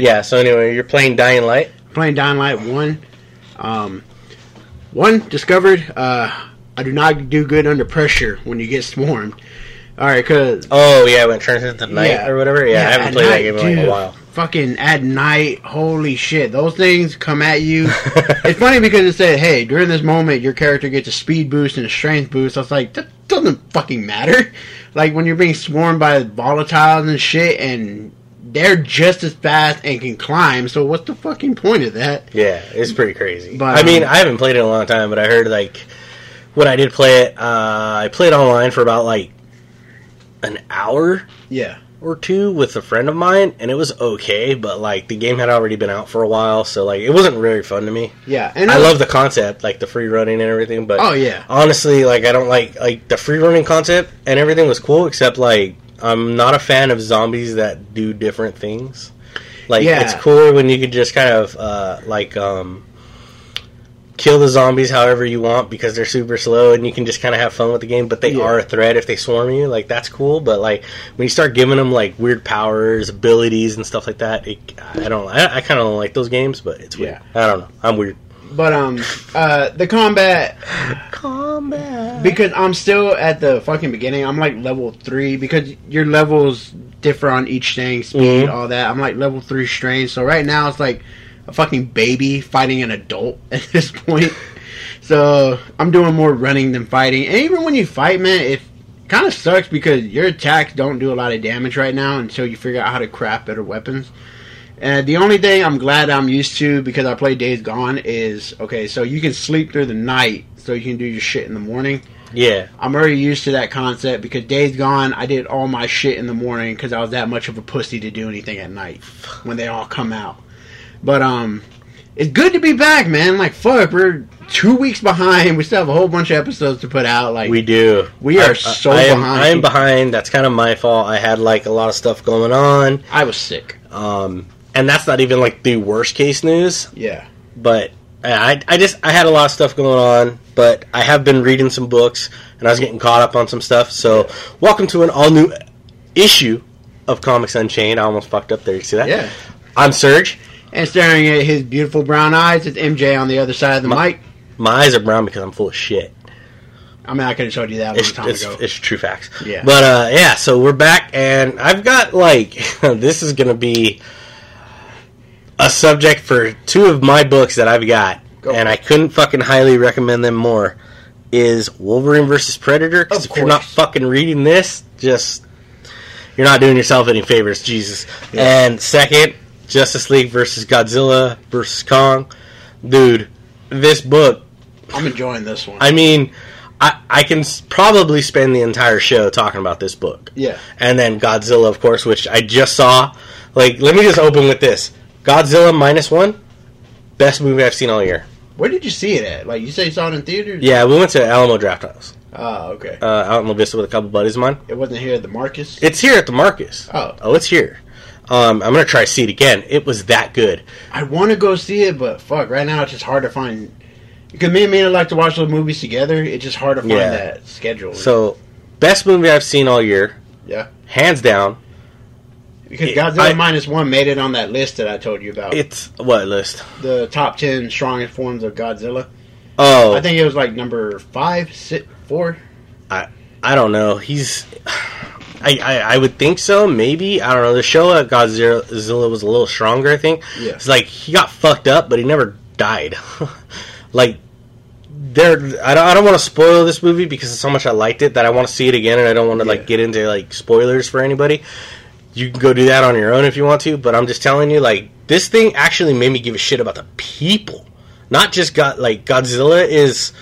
Yeah. So anyway, you're playing Dying Light. Playing Dying Light one. Um, one discovered. Uh, I do not do good under pressure when you get swarmed. All right, cause Oh yeah, when it turns into night Yeah. or whatever. Yeah, I haven't played that night, game in like dude, a while. Fucking at night, holy shit! Those things come at you. it's funny because it said, "Hey, during this moment, your character gets a speed boost and a strength boost." I was like, that doesn't fucking matter. Like when you're being swarmed by volatiles and shit, and they're just as fast and can climb. So what's the fucking point of that? Yeah, it's pretty crazy. But, I mean, um, I haven't played it in a long time, but I heard like when I did play it, uh, I played online for about like an hour Yeah, or two with a friend of mine, and it was okay. But like the game had already been out for a while, so like it wasn't very fun to me. yeah, and I love the concept, like the free running and everything, but Oh yeah, honestly, like I don't like like the free running concept and everything was cool, except like I'm not a fan of zombies that do different things. Like Yeah. it's cooler when you could just kind of uh, like um, kill the zombies however you want because they're super slow and you can just kind of have fun with the game. But they Yeah. are a threat if they swarm you. Like that's cool. But like when you start giving them like weird powers, abilities, and stuff like that, it, I don't. I, I kind of don't like those games, but it's weird. I don't know. I'm weird. But um, uh, the combat Combat. because I'm still at the fucking beginning. I'm like level three because your levels differ on each thing, speed, Mhm. all that. I'm like level three strain. So right now it's like a fucking baby fighting an adult at this point. so I'm doing more running than fighting. And even when you fight, man, it kind of sucks because your attacks don't do a lot of damage right now until you figure out how to craft better weapons. And the only thing I'm glad I'm used to because I play Days Gone is okay. So you can sleep through the night, so you can do your shit in the morning. Yeah. I'm already used to that concept because Days Gone, I did all my shit in the morning because I was that much of a pussy to do anything at night when they all come out. But um, it's good to be back, man. Like fuck, we're two weeks behind. We still have a whole bunch of episodes to put out. Like We do. We are I- so I am, behind. I am behind. That's kind of my fault. I had like a lot of stuff going on, I was sick. um, and that's not even like the worst case news. Yeah, But I, I just I had a lot of stuff going on. But I have been reading some books, and I was getting caught up on some stuff. So, welcome to an all new issue of Comics Unchained. I almost fucked up there. You see that? yeah. I'm Serg. And staring at his beautiful brown eyes, it's MJ on the other side of the My- mic. My eyes are brown because I'm full of shit. I mean, I could have told you that a long It's, time it's, ago. it's true facts. Yeah. But uh, yeah, so we're back, and I've got like this is gonna be a subject for two of my books that I've got, Go and I couldn't fucking highly recommend them more. Is Wolverine versus Predator? Because if you're not fucking reading this, just you're not doing yourself any favors, Jesus. Yeah. And second, Justice League versus Godzilla versus Kong, dude. This book I'm enjoying this one. I mean, I, I can s- probably spend the entire show talking about this book. yeah. And then Godzilla, of course, which I just saw. Like, let me just open with this Godzilla minus one, best movie I've seen all year. Where did you see it at? Like you say, you saw it in theaters? Yeah, we went to Alamo Drafthouse Oh, okay. uh, out in La Vista with a couple buddies of mine. It wasn't here at the Marcus. It's here at the Marcus. Oh. Oh, it's here. Um, I'm going to try to see it again. It was that good. I want to go see it, but fuck, right now it's just hard to find. Because me and Mina like to watch those movies together. It's just hard to find Yeah. that schedule. So, best movie I've seen all year, yeah, hands down. Because Godzilla I- minus one made it on that list that I told you about. It's what list? the top ten strongest forms of Godzilla. Oh, I think it was like number five, six, four. I I don't know. He's. I, I, I would think so. Maybe I don't know. The Showa Godzilla Zilla was a little stronger. I think. Yeah. It's like he got fucked up, but he never died. like there, I don't. I don't want to spoil this movie because of so much I liked it that I want to see it again, and I don't want to Yeah. like get into like spoilers for anybody. You can go do that on your own if you want to, but I'm just telling you, like this thing actually made me give a shit about the people, not just got like Godzilla is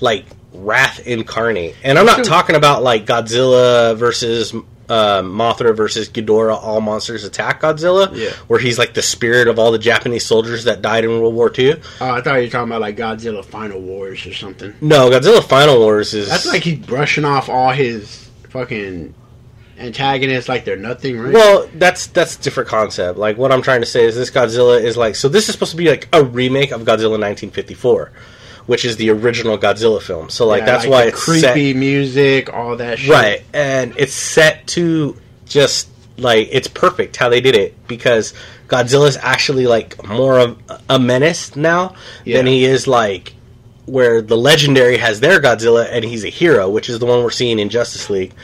like wrath incarnate, and I'm not talking about like Godzilla versus uh, Mothra versus Ghidorah, all monsters attack Godzilla, Yeah. where he's like the spirit of all the Japanese soldiers that died in World War II. Oh, I thought you were talking about like Godzilla Final Wars or something. No, Godzilla Final Wars is That's like he's brushing off all his fucking antagonists like they're nothing, right? Well, that's that's a different concept. Like what I'm trying to say is this Godzilla is like so this is supposed to be like a remake of Godzilla 1954, which is the original Godzilla film. So like Yeah, that's why it's creepy set, music, all that shit. right, and it's set to just like it's perfect how they did it because Godzilla's actually like more of a menace now than he is like where the legendary has their Godzilla and he's a hero, which is the one we're seeing in Justice League.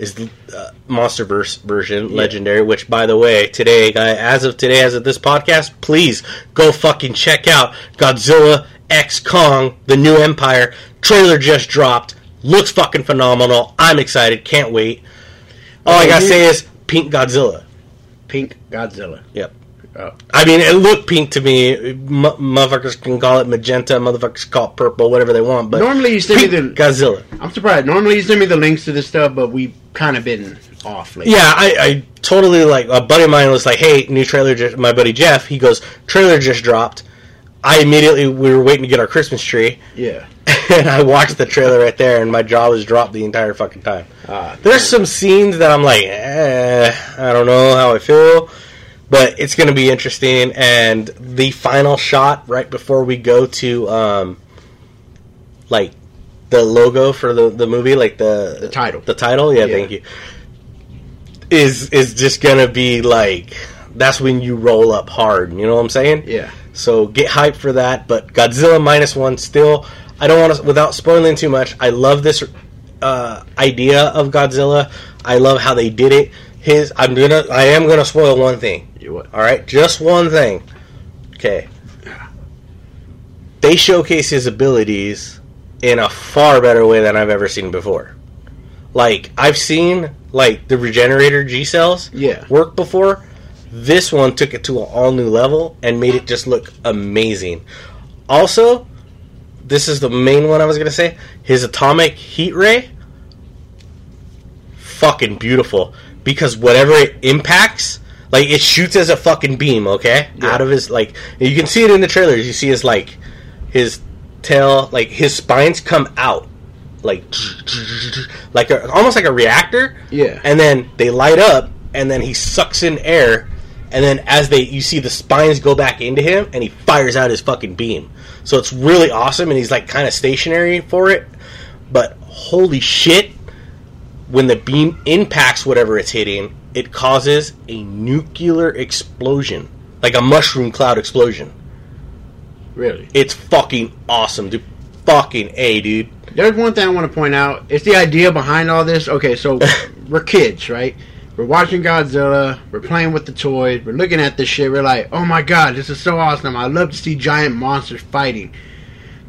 Is the uh, MonsterVerse version legendary? Which, by the way, today, guy, as of today, as of this podcast, please go fucking check out Godzilla X Kong: The New Empire trailer just dropped. Looks fucking phenomenal. I'm excited. Can't wait. All I Okay, gotta you- say is Pink Godzilla. Pink Godzilla. Yep. Oh. I mean, it looked pink to me. M- motherfuckers can call it magenta. Motherfuckers call it purple. Whatever they want. But Normally you send me the. Godzilla. I'm surprised. Normally you send me the links to this stuff, but we've kind of been off lately. Yeah, I, I totally like. A buddy of mine was like, "Hey, new trailer." Just, my buddy Jeff, he goes, "Trailer just dropped." I immediately we were waiting to get our Christmas tree, Yeah. and I watched the trailer right there, and my jaw was dropped the entire fucking time. Uh, There's some scenes that I'm like, eh, I don't know how I feel, but it's going to be interesting. And the final shot right before we go to, um, like the logo for the the movie, like the The title. the title. Yeah, Yeah. thank you. Is is just gonna be like that's when you roll up hard. You know what I'm saying? yeah. So get hyped for that. But Godzilla minus one still. I don't want to without spoiling too much. I love this uh, idea of Godzilla. I love how they did it. His I'm gonna I am gonna spoil one thing. You what? All right, just one thing. Okay. They showcase his abilities in a far better way than I've ever seen before. Like I've seen like the regenerator G cells Yeah. work before. This one took it to an all new level and made it just look amazing. Also, this is the main one I was gonna say. His atomic heat ray, fucking beautiful. Because whatever it impacts, like it shoots as a fucking beam. Okay, Yeah. out of his like you can see it in the trailers. You see his like his tail, like his spines come out, like like a, almost like a reactor Yeah. and then they light up and then he sucks in air and then as they you see the spines go back into him and he fires out his fucking beam so it's really awesome and he's like kind of stationary for it but holy shit when the beam impacts whatever it's hitting it causes a nuclear explosion like a mushroom cloud explosion Really. it's fucking awesome dude fucking a dude There's one thing I want to point out. It's the idea behind all this. Okay, so we're kids, right? We're watching Godzilla. We're playing with the toys. We're looking at this shit. We're like, oh my god, this is so awesome. I love to see giant monsters fighting.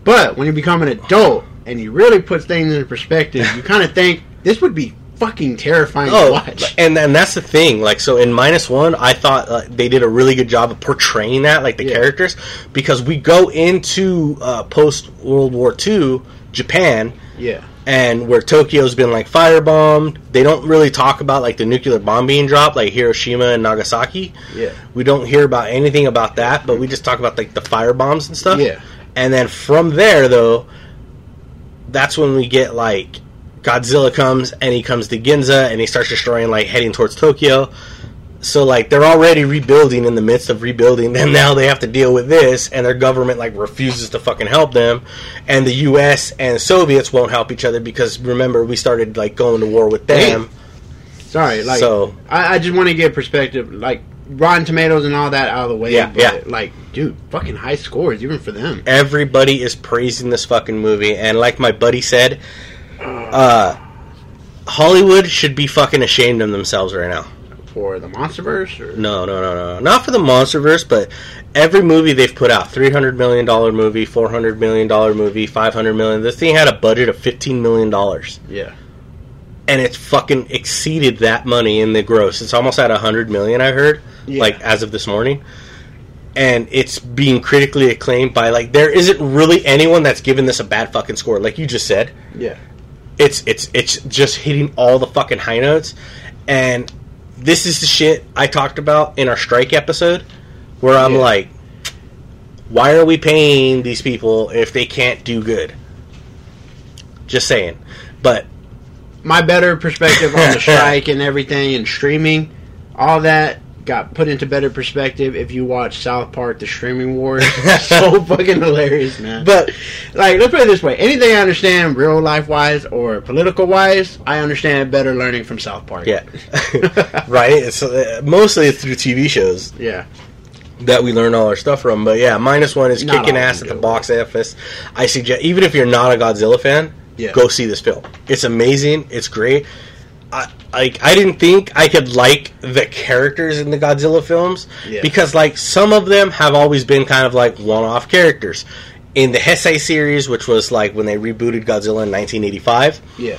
But when you become an adult and you really put things in perspective, you kind of think this would be fucking terrifying to Oh, watch. and and that's the thing. Like, so in minus one, I thought uh, they did a really good job of portraying that, like the Yeah. characters, because we go into uh, post World War II Japan, Yeah. and where Tokyo's been like firebombed. They don't really talk about like the nuclear bomb being dropped, like Hiroshima and Nagasaki. Yeah. We don't hear about anything about that, but we just talk about like the fire bombs and stuff. Yeah. And then from there, though, that's when we get like Godzilla comes and he comes to Ginza and he starts destroying like heading towards Tokyo. So like they're already rebuilding in the midst of rebuilding. and now they have to deal with this, and their government like refuses to fucking help them, and the U.S. and Soviets won't help each other because remember we started like going to war with them. Sorry, like So- I, I just want to get perspective, like Rotten Tomatoes and all that out of the way. Yeah, but, yeah. Like, dude, fucking high scores even for them. Everybody is praising this fucking movie, and like my buddy said, uh, Hollywood should be fucking ashamed of themselves right now. For the MonsterVerse, or No, no, no, no. Not for the MonsterVerse, but every movie they've put out $300 million movie, $400 million movie, 500 million. This thing had a budget of $15 million. yeah, And it's fucking exceeded that money in the gross. It's almost at 100 million, I heard, Yeah. like as of this morning. And it's being critically acclaimed by, like, there isn't really anyone that's given this a bad fucking score. Like you just said, yeah, it's it's it's just hitting all the fucking high notes. And this is the shit I talked about in our strike episode where I'm Yeah. like why are we paying these people if they can't do good? Just saying. But my better perspective on the strike and everything and streaming, all that got put into better perspective if you watch South Park: The Streaming Wars. so fucking hilarious, man. but like, let's put it this way: anything I understand real life wise or political wise, I understand better learning from South Park. yeah right it's uh, mostly through TV shows yeah. that we learn all our stuff from. But yeah, minus one is Not kicking ass at the box office. I suggest even if you're not a Godzilla fan, Yeah. go see this film. It's amazing. It's great. I like I didn't think I could like the characters in the Godzilla films Yeah. because like some of them have always been kind of like one-off characters. In the Heisei series, which was like when they rebooted Godzilla in 1985, Yeah.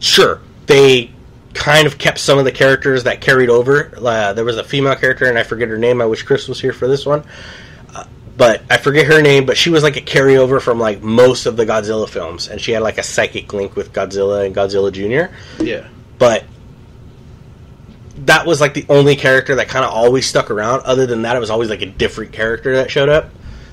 sure they kind of kept some of the characters that carried over. Uh, there was a female character, and I forget her name. I wish Chris was here for this one, but I forget her name. But she was like a carryover from like most of the Godzilla films, and she had like a psychic link with Godzilla and Godzilla Junior. Yeah. But that was like the only character that kind of always stuck around. Other than that, it was always like a different character that showed up.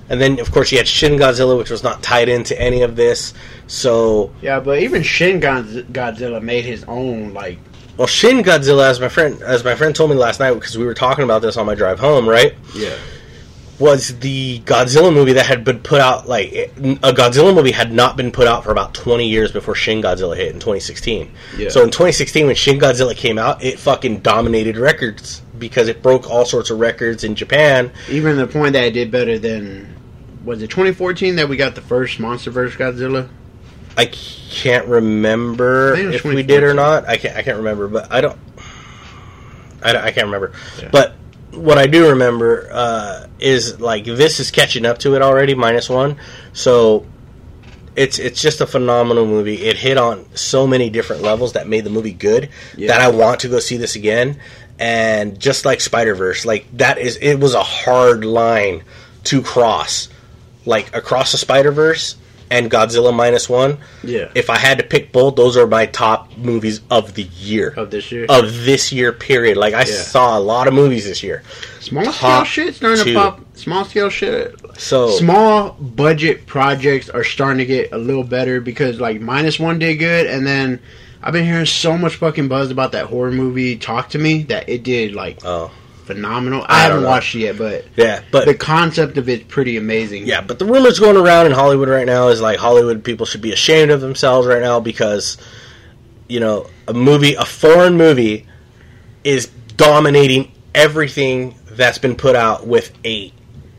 And then, of course, you had Shin Godzilla, which was not tied into any of this. So Yeah, but even Shin Godzilla made his own like Well, Shin Godzilla, as my friend as my friend told me last night, because we were talking about this on my drive home, right? yeah Was the Godzilla movie that had been put out like a Godzilla movie had not been put out for about twenty years before Shin Godzilla hit in 2016. Yeah. So in 2016, when Shin Godzilla came out, it fucking dominated records because it broke all sorts of records in Japan. even the point that it did better than was it 2014 that we got the first Monster MonsterVerse Godzilla? I can't remember I think it was if we did or not. I can't. I can't remember, but I don't. I, I can't remember. Yeah. But what I do remember uh, is like this is catching up to it already, minus one. So it's it's just a phenomenal movie. It hit on so many different levels that made the movie good Yeah. that I want to go see this again. And just like Spider Verse, like that is it was a hard line to cross, like across the Spider Verse and Godzilla minus one. Yeah. If I had to pick both, those are my top movies of the year Of this year, of this year. Period. Like I Yeah. saw a lot of movies this year. small scale top shit starting two. to pop. Small scale shit. So Small budget projects are starting to get a little better because like minus one did good, and then I've been hearing so much fucking buzz about that horror movie Talk to Me that it did like oh phenomenal. I I, haven't know. watched it yet, but yeah, but the concept of it's pretty amazing. Yeah, but the rumors going around in Hollywood right now is like Hollywood people should be ashamed of themselves right now because you know a movie, a foreign movie, is dominating everything that's been put out with a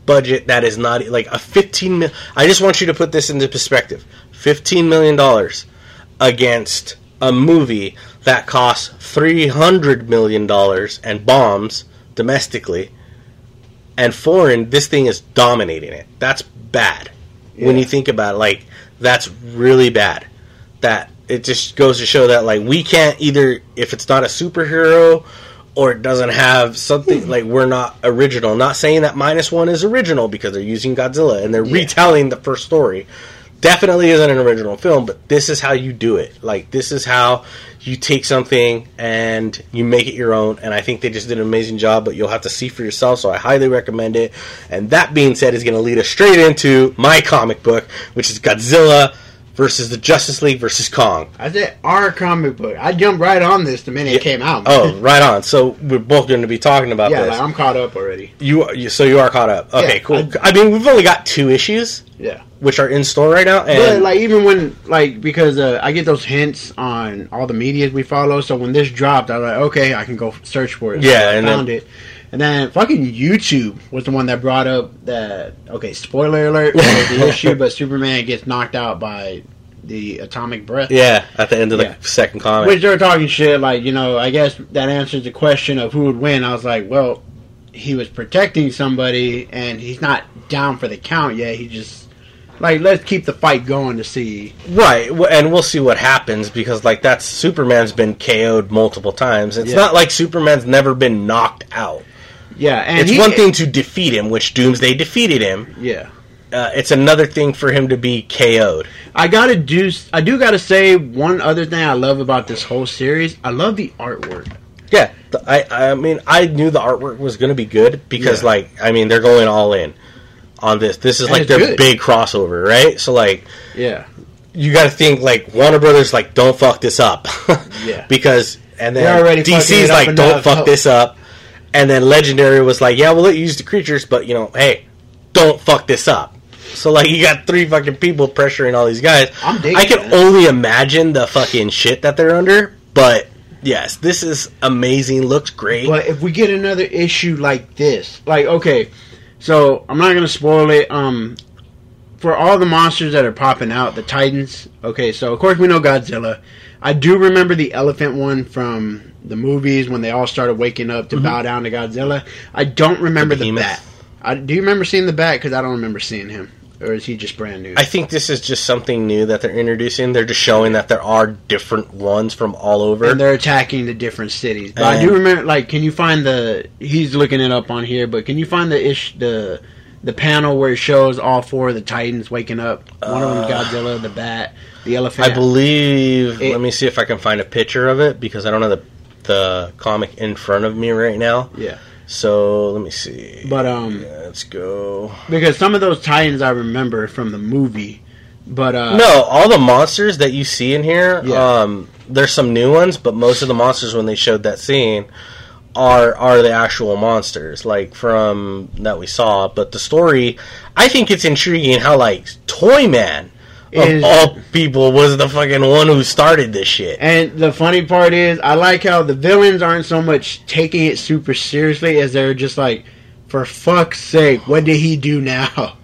budget that is not like a 15 mil- I just want you to put this into perspective. 15 million dollars against a movie that costs 300 million dollars and bombs domestically and foreign this thing is dominating it. That's bad. When you think about it like that's really bad. That it just goes to show that like we can't either if it's not a superhero or it doesn't have something hmm. like we're not original. Not saying that minus one is original because they're using Godzilla and they're Yeah. retelling the first story. Definitely isn't an original film, but this is how you do it. Like this is how you take something and you make it your own. And I think they just did an amazing job. But you'll have to see for yourself. So I highly recommend it. And that being said, is going to lead us straight into my comic book, which is Godzilla versus the Justice League versus Kong. I said our comic book. I jumped right on this the minute Yeah. it came out. Oh, right on. So we're both going to be talking about yeah, this. like, I'm caught up already. you, are- you, so you are caught up. Okay, Yeah, cool. I- I, mean, we've only got two issues, Yeah. which are in store right now, But and like even when like because uh, I get those hints on all the medias we follow, so when this dropped, I was like, okay, I can go search for it. Yeah, so I and found then- it. And then fucking YouTube was the one that brought up that okay, spoiler alert the issue, but Superman gets knocked out by the atomic breath. yeah, at the end of the Yeah. second comic. Which they're talking shit like, you know, I guess that answers the question of who would win. I was like, well, he was protecting somebody and he's not down for the count yet. He just like let's keep the fight going to see. Right, and we'll see what happens because like that's Superman's been KO'd multiple times. It's Yeah. not like Superman's never been knocked out. Yeah, and it's he- one thing to defeat him, which Doomsday defeated him. Yeah. Uh, it's another thing for him to be KO'd. I gotta do. I do gotta say one other thing I love about this whole series. I love the artwork. Yeah, th- I I mean I knew the artwork was going to be good because Yeah. like I mean they're going all in on this. This is And like their good. big crossover, right? So like Yeah, you got to think like Warner Brothers like don't fuck this up. Yeah. because and then They're already fucking DC's like don't fuck this up. And then Legendary was like, yeah, we'll let you use the creatures, but you know, hey, don't fuck this up. So like you got three fucking people pressuring all these guys. I'm digging I can only imagine the fucking shit that they're under, but Yes, this is amazing. Looks great. But if we get another issue like this, like okay, so I'm not gonna spoil it. Um, for all the monsters that are popping out, the Titans. Okay, so of course we know Godzilla. I do remember the elephant one from the movies when they all started waking up to bow down to Godzilla. I don't remember the, behemoth. bat. I, do you remember seeing the bat? Because I don't remember seeing him, or is he just brand new? I think this is just something new that they're introducing. They're just showing that there are different ones from all over. and they're attacking the different cities. But I do remember, like, can you find the? He's looking it up on here, but can you find the ish the the panel where it shows all four of the Titans waking up? One of them, Uh, Godzilla, the Bat, the elephant. I believe. It- let me see if I can find a picture of it because I don't have the the comic in front of me right now. Yeah, So let me see. but um, let's go. because some of those Titans I remember from the movie, but uh, No, all the monsters that you see in here, Yeah. um, there's some new ones, but most of the monsters when they showed that scene are are the actual monsters, like from that we saw. But the story, I think it's intriguing how like Toyman of Is- all people was the fucking one who started this shit. And the funny part is, I like how the villains aren't so much taking it super seriously as they're just like, for fuck's sake, what did he do now?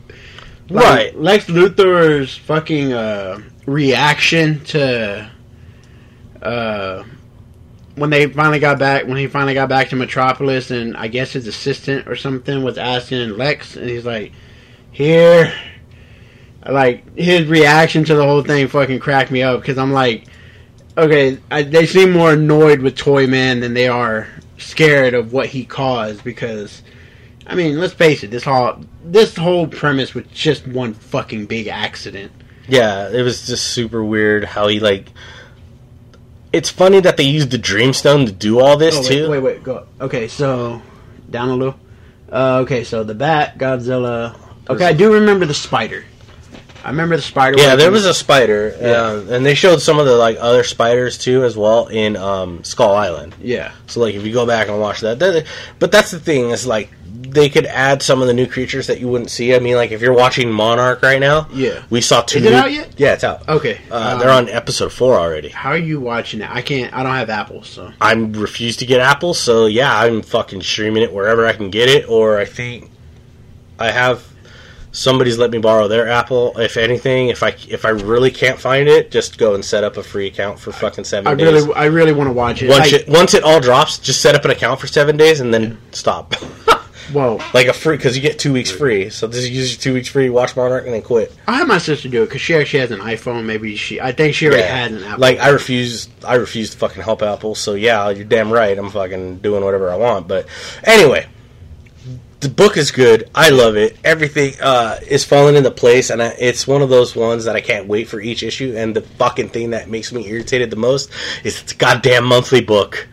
Like, Right. Lex Luthor's fucking uh, reaction to uh, when they finally got back, when he finally got back to Metropolis, and I guess his assistant or something was asking Lex, and he's like, "Here." Like his reaction to the whole thing fucking cracked me up because I'm like, okay, I, they seem more annoyed with Toyman than they are scared of what he caused because, I mean, let's face it, this whole this whole premise was just one fucking big accident. Yeah, it was just super weird how he like. It's funny that they used the Dreamstone to do all this Oh, wait, too. wait, wait, go. Okay, so down a little. Uh, okay, so the bat, Godzilla. Okay, I do remember the spider. I remember the spider. Yeah, there was a spider, Yeah. uh, and they showed some of the like other spiders too as well in um, Skull Island. Yeah, So like if you go back and watch that, that- but that's the thing is like they could add some of the new creatures that you wouldn't see. I mean, like if you're watching Monarch right now, Yeah. we saw two. Is it new- out yet? Yeah, it's out. Okay, Uh, um, they're on episode four already. How are you watching it? I can't. I don't have Apple, so I refuse to get Apple, so yeah, I'm fucking streaming it wherever I can get it, or I think I have somebody's let me borrow their Apple. If anything, if I if I really can't find it, just go and set up a free account for fucking seven I days. really, I really want to watch it. once Like, it once it all drops, just set up an account for seven days and then stop. Whoa! like a free because you get two weeks free. So this is use your two weeks free, watch Monarch, and then quit. I had my sister do it because she actually has an iPhone. Maybe she. I think she already had an Apple. Like I refuse, I refuse to fucking help Apple. So yeah, you're damn right. I'm fucking doing whatever I want. But anyway, the book is good. I love it. Everything uh, is falling into place, and I, it's one of those ones that I can't wait for each issue. And the fucking thing that makes me irritated the most is it's a goddamn monthly book.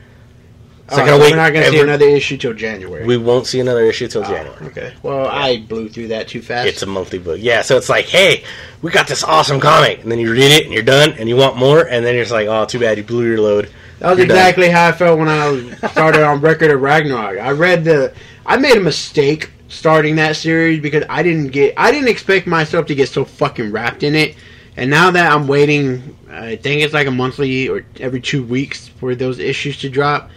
So gotta right, wait. We're not going to see another issue till January. We won't see another issue till Oh, January. okay. Well, I blew through that too fast. It's a monthly book. Yeah, so it's like, hey, we got this awesome comic, and then you read it and you're done, and you want more, and then you're just like, oh, too bad you blew your load. That was You're done. exactly how I felt when I started on Record of Ragnarok. I read the. I made a mistake starting that series because I didn't get. I didn't expect myself to get so fucking wrapped in it. And now that I'm waiting, I think it's like a monthly or every two weeks for those issues to drop.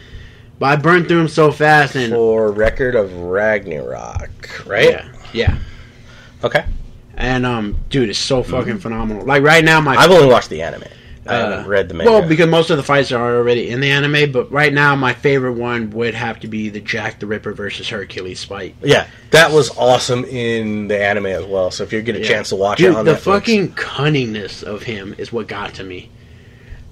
But I burned through them so fast, and For record of Ragnarok, right? yeah, yeah. Okay. And um, dude, it's so fucking phenomenal. Like right now, my I've only watched the anime. I Uh, haven't read the manga. Well, because most of the fights are already in the anime, but right now my favorite one would have to be the Jack the Ripper versus Hercules fight. yeah, that was awesome in the anime as well. So if you get a Yeah. chance to watch Dude, it on the Netflix, fucking cunningness of him is what got to me.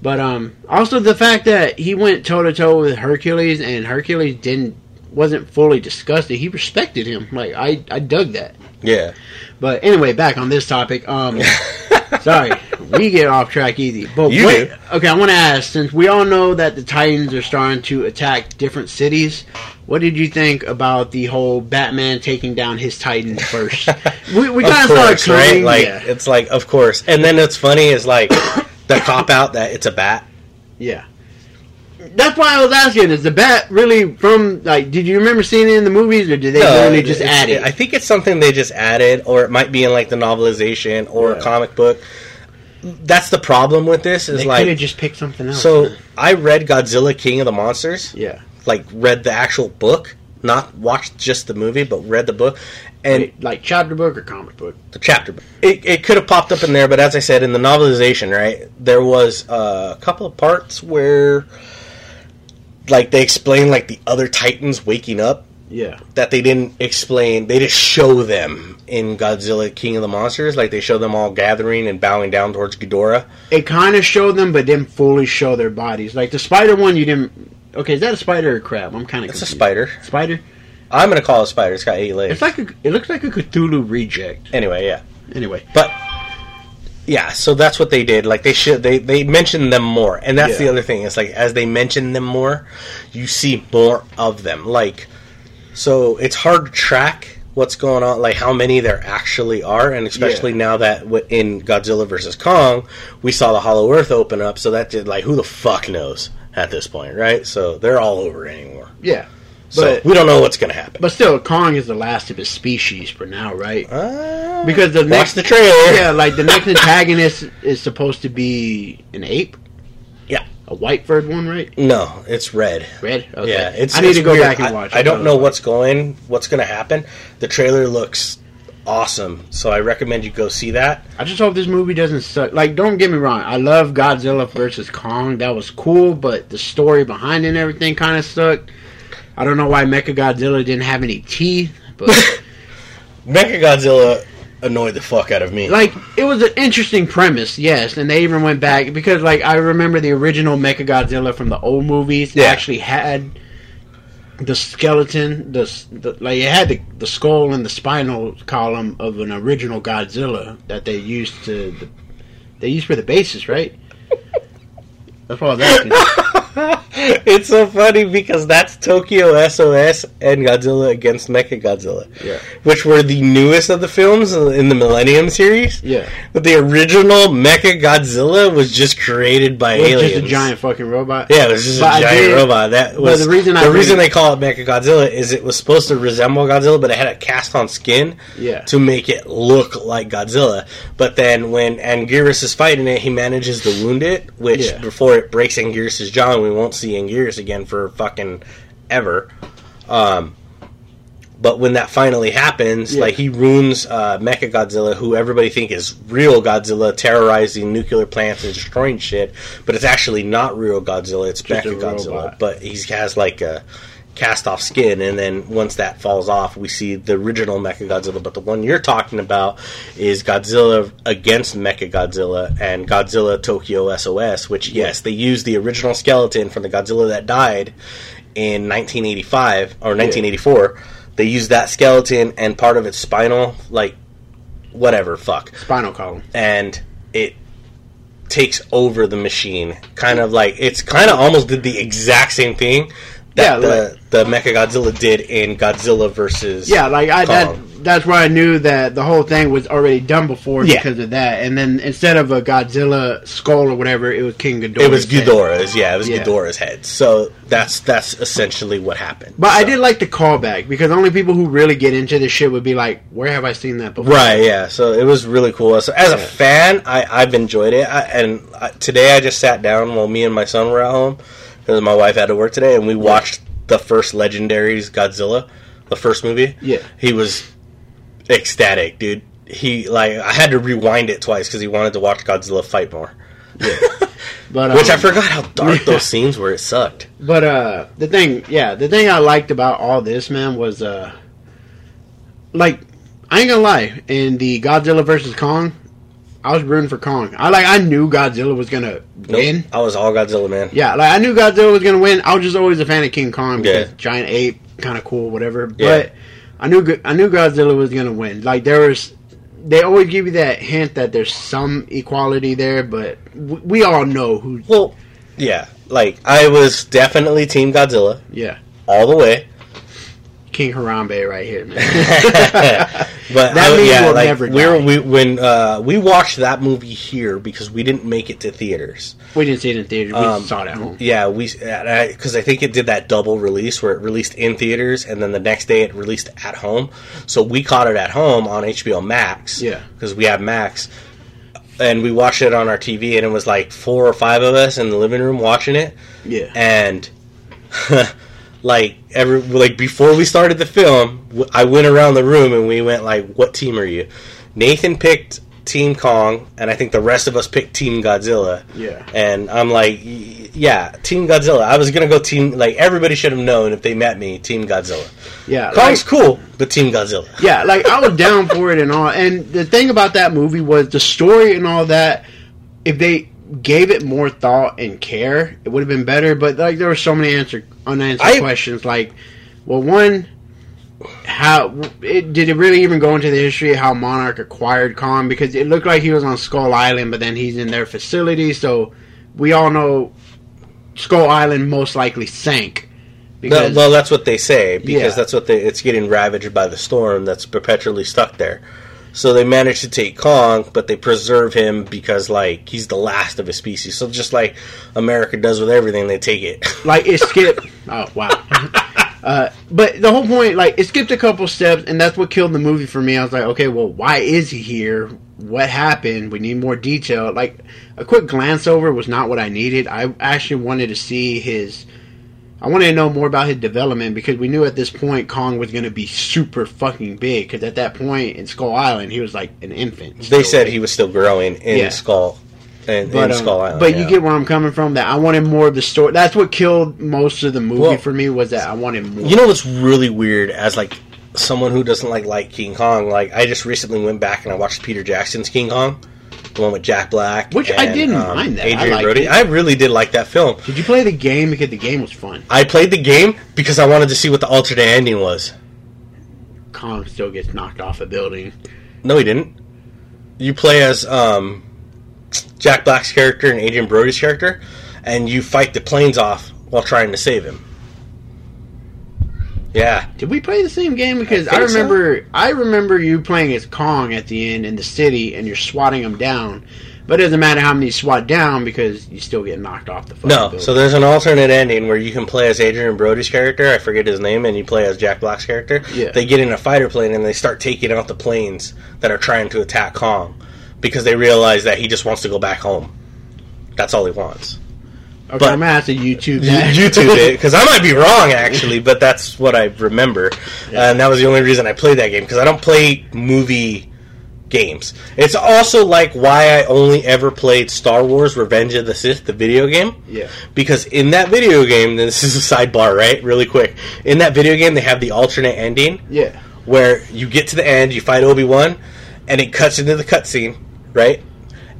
But um, also the fact that he went toe to toe with Hercules, and Hercules didn't wasn't fully disgusted. He respected him. Like I, I dug that. yeah, But anyway, back on this topic. Um, sorry, we get off track easy. But You wait, do. okay, I want to ask since we all know that the Titans are starting to attack different cities. What did you think about the whole Batman taking down his Titans first? we we kind of saw it course, right? coming. Like yeah, it's like, of course. And then it's funny is like the cop out that it's a bat. yeah. That's why I was asking: Is the bat really from? Like, did you remember seeing it in the movies, or did they literally just add it? I think it's something they just added, or it might be in like the novelization or Yeah. a comic book. That's the problem with this is They could have like just picked something else. so man. I read Godzilla King of the Monsters, yeah, like read the actual book, not watched just the movie, but read the book, and Wait, like chapter book or comic book. the chapter. It, it could have popped up in there, but as I said in the novelization, right, there was a couple of parts where, like, they explain like the other Titans waking up Yeah, that they didn't explain. They just show them in Godzilla King of the Monsters, like they show them all gathering and bowing down towards Ghidorah. it kind of showed them, but didn't fully show their bodies. Like the spider one, you didn't. Okay, is that a spider or a crab? I'm kind of. It's a spider. Spider. I'm gonna call it a spider. It's got eight legs. It's like a, it looks like a Cthulhu reject. anyway, yeah. Anyway, But yeah, so that's what they did. Like they should they they mentioned them more, and that's the other thing. It's like as they mention them more, you see more of them. Like so, it's hard to track what's going on, like how many there actually are, and especially Yeah. now that in Godzilla versus Kong, we saw the Hollow Earth open up. So that did like who the fuck knows at this point, right? So they're all over anymore. yeah, So but we don't know what's gonna happen. but still, Kong is the last of his species for now, right? Uh, Because the watch next the trailer. yeah, like the next antagonist is supposed to be an ape. A white furred one, right? No, it's red. Red. Okay. Yeah, it's. I need it's to go weird. back and watch. I, it. don't oh, know what's going, what's going to happen. The trailer looks awesome, so I recommend you go see that. I just hope this movie doesn't suck. Like, don't get me wrong. I love Godzilla versus Kong. That was cool, but the story behind it and everything kind of sucked. I don't know why Mecha Godzilla didn't have any teeth, but Mechagodzilla annoyed the fuck out of me. like it was an interesting premise, yes. And they even went back because, like, I remember the original Mecha Godzilla from the old movies Yeah. actually had the skeleton, the, the like it had the, the skull and the spinal column of an original Godzilla that they used to the, they used for the basis, right? That's all that. it's so funny because that's Tokyo SOS and Godzilla against Mechagodzilla, Yeah. which were the newest of the films in the Millennium series. Yeah. But the original Mechagodzilla was just created by It was aliens. just a giant fucking robot. Yeah, it was just But a giant did- robot. That was the reason I the reason they call it Mechagodzilla is it was supposed to resemble Godzilla, but it had a cast on skin Yeah. to make it look like Godzilla. But then when Anguirus is fighting it, he manages to wound it, which Yeah. before it breaks Anguirus' jaw, and we won't see Anguirus again for fucking ever. Um, but when that finally happens, Yeah. like he ruins uh, Mechagodzilla, who everybody think is real Godzilla, terrorizing nuclear plants and destroying shit, but it's actually not real Godzilla. It's Just a Mechagodzilla, but he has like a cast off skin, and then once that falls off, we see the original Mechagodzilla. But the one you're talking about is Godzilla against Mechagodzilla and Godzilla Tokyo SOS, which yes, they used the original skeleton from the Godzilla that died in 1985 or 1984. They used that skeleton and part of its spinal, like whatever, fuck, Spinal column. and it takes over the machine. Kind of like it's kind of almost did the exact same thing that Yeah, the the Mechagodzilla did in Godzilla versus Yeah, like I that that's where I knew that the whole thing was already done before Yeah. because of that. And then instead of a Godzilla skull or whatever, it was King Ghidorah. It was Ghidorah's, yeah. It was Yeah. Ghidorah's head. So that's that's essentially what happened. But I did like the callback because only people who really get into this shit would be like, "Where have I seen that before?" Right, yeah. So it was really cool. So as a fan, I, I've enjoyed it. I, and I, today I just sat down while me and my son were at home because my wife had to work today, and we watched the first Legendaries Godzilla, the first movie. Yeah. he was ecstatic, dude. He like I had to rewind it twice because he wanted to watch Godzilla fight more. Yeah. But Which I um, forgot how dark yeah. those scenes were. It sucked. But uh the thing, yeah, the thing I liked about all this, man, was uh like I ain't gonna lie, in the Godzilla versus Kong, I was rooting for Kong. I like I knew Godzilla was gonna win. I was all Godzilla man. Yeah, like I knew Godzilla was gonna win. I was just always a fan of King Kong Yeah. giant ape, kind of cool, whatever. Yeah. But I knew I knew Godzilla was gonna win. Like there was, they always give you that hint that there's some equality there, but w- we all know who. Well, yeah. Like I was definitely Team Godzilla Yeah, all the way. King Harambe right here, man. But That I, means yeah, we'll like never we were, die. we when uh, we watched that movie here because we didn't make it to theaters. we didn't see it in theaters. We Um, saw it at home. Yeah, we because I think it did that double release where it released in theaters and then the next day it released at home. So we caught it at home on HBO Max. Yeah. because we have Max. and we watched it on our TV, and it was like four or five of us in the living room watching it, Yeah. and like every like before we started the film, I went around the room and we went like, "What team are you?" Nathan picked Team Kong, and I think the rest of us picked Team Godzilla. Yeah. And I'm like, "Yeah, Team Godzilla." I was gonna go Team like everybody should have known if they met me, Team Godzilla. Yeah. Kong's like- cool, but Team Godzilla. yeah, like I was down for it and all. And the thing about that movie was the story and all that. If they gave it more thought and care, it would have been better. But like there were so many answer unanswered I- questions. Like, well, one, how it, did it really even go into the history of how Monarch acquired Kong? Because it looked like he was on Skull Island, but then he's in their facility. So we all know Skull Island most likely sank. No, well, that's what they say because Yeah. that's what they. It's getting ravaged by the storm that's perpetually stuck there. So they manage to take Kong, but they preserve him because like he's the last of his species. So just like America does with everything, they take it. like it skipped. oh wow. Uh, but the whole point, like, it skipped a couple steps, and that's what killed the movie for me. I was like, okay, well, why is he here? What happened? We need more detail. Like, a quick glance over was not what I needed. I actually wanted to see his. I wanted to know more about his development because we knew at this point Kong was going to be super fucking big. Because at that point in Skull Island, he was like an infant. they said he was still growing in Yeah. Skull, in, But, in um, Skull Island. but yeah. you get where I'm coming from. That I wanted more of the story. That's what killed most of the movie Well, for me was that I wanted more. You know what's really weird as like someone who doesn't like like King Kong? Like I just recently went back and I watched Peter Jackson's King Kong, the one with Jack Black, Which I didn't um, mind that. I Adrien liked Brody. it. I really did like that film. Did you play the game because the game was fun? I played the game because I wanted to see what the alternate ending was. Kong still gets knocked off a building. No, he didn't. You play as um, Jack Black's character and Adrien Brody's character, and you fight the planes off while trying to save him. Yeah, Did we play the same game? Because I I, think so. remember, I remember you playing as Kong at the end in the city, and you're swatting him down. But it doesn't matter how many you swat down because you still get knocked off the fucking no. building. So there's an alternate ending where you can play as Adrien Brody's character. I forget his name, and you play as Jack Black's character. Yeah. They get in a fighter plane and they start taking out the planes that are trying to attack Kong because they realize that he just wants to go back home. That's all he wants. Okay, but- I'm gonna have to YouTube that. YouTube it because I might be wrong actually, but that's what I remember, and that was the only reason I played that game because I don't play movie games. It's also like why I only ever played Star Wars: Revenge of the Sith, the video game, yeah. because in that video game, this is a sidebar, right? Really quick, in that video game, they have the alternate ending Yeah. where you get to the end, you fight Obi Wan, and it cuts into the cutscene, right?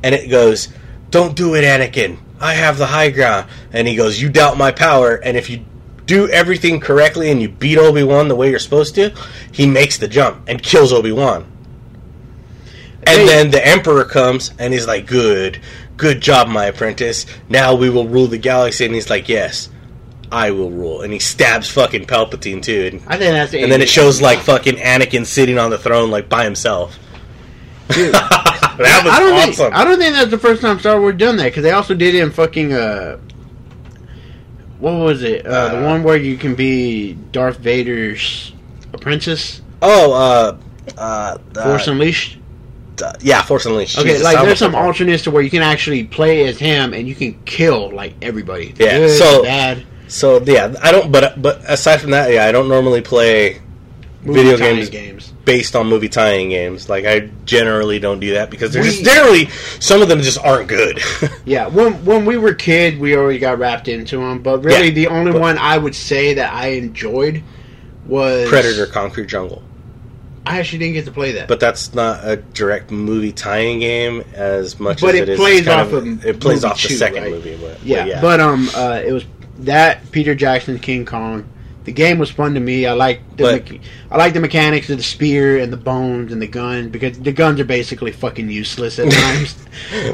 And it goes, "Don't do it, Anakin. I have the high ground." And he goes, "You doubt my power." And if you do everything correctly and you beat Obi Wan the way you're supposed to, he makes the jump and kills Obi Wan. And Hey. then the Emperor comes and he's like, "Good, good job, my apprentice. Now we will rule the galaxy." And he's like, "Yes." I will rule, and he stabs fucking Palpatine too, and I think that's. and then it shows like fucking Anakin sitting on the throne like by himself. Dude, that was I don't awesome. think I don't think that's the first time Star Wars done that because they also did it in fucking uh, what was it? Uh, the Uh, one where you can be Darth Vader's apprentice, oh, uh, uh, Force Unleashed. yeah, Force Unleashed. Okay, Jesus, like there's some alternates to where you can actually play as him and you can kill like everybody. Yeah, Good, so- bad. So yeah, I don't. But but aside from that, yeah, I don't normally play video games- games. based on movie tying games. Like I generally don't do that because there's We- just generally some of them just aren't good. Yeah, when when we were kid, we already got wrapped into them. But really, Yeah, the only one I would say that I enjoyed was Predator: Concrete Jungle, I actually didn't get to play that. but that's not a direct movie tying game as much But as it it plays off of it plays off the two, second right? movie. But yeah, but yeah. but um, uh, it was that Peter Jackson's King Kong. The game was fun to me. I like the But- mecha- I like the mechanics of the spear and the bones and the gun because the guns are basically fucking useless at times.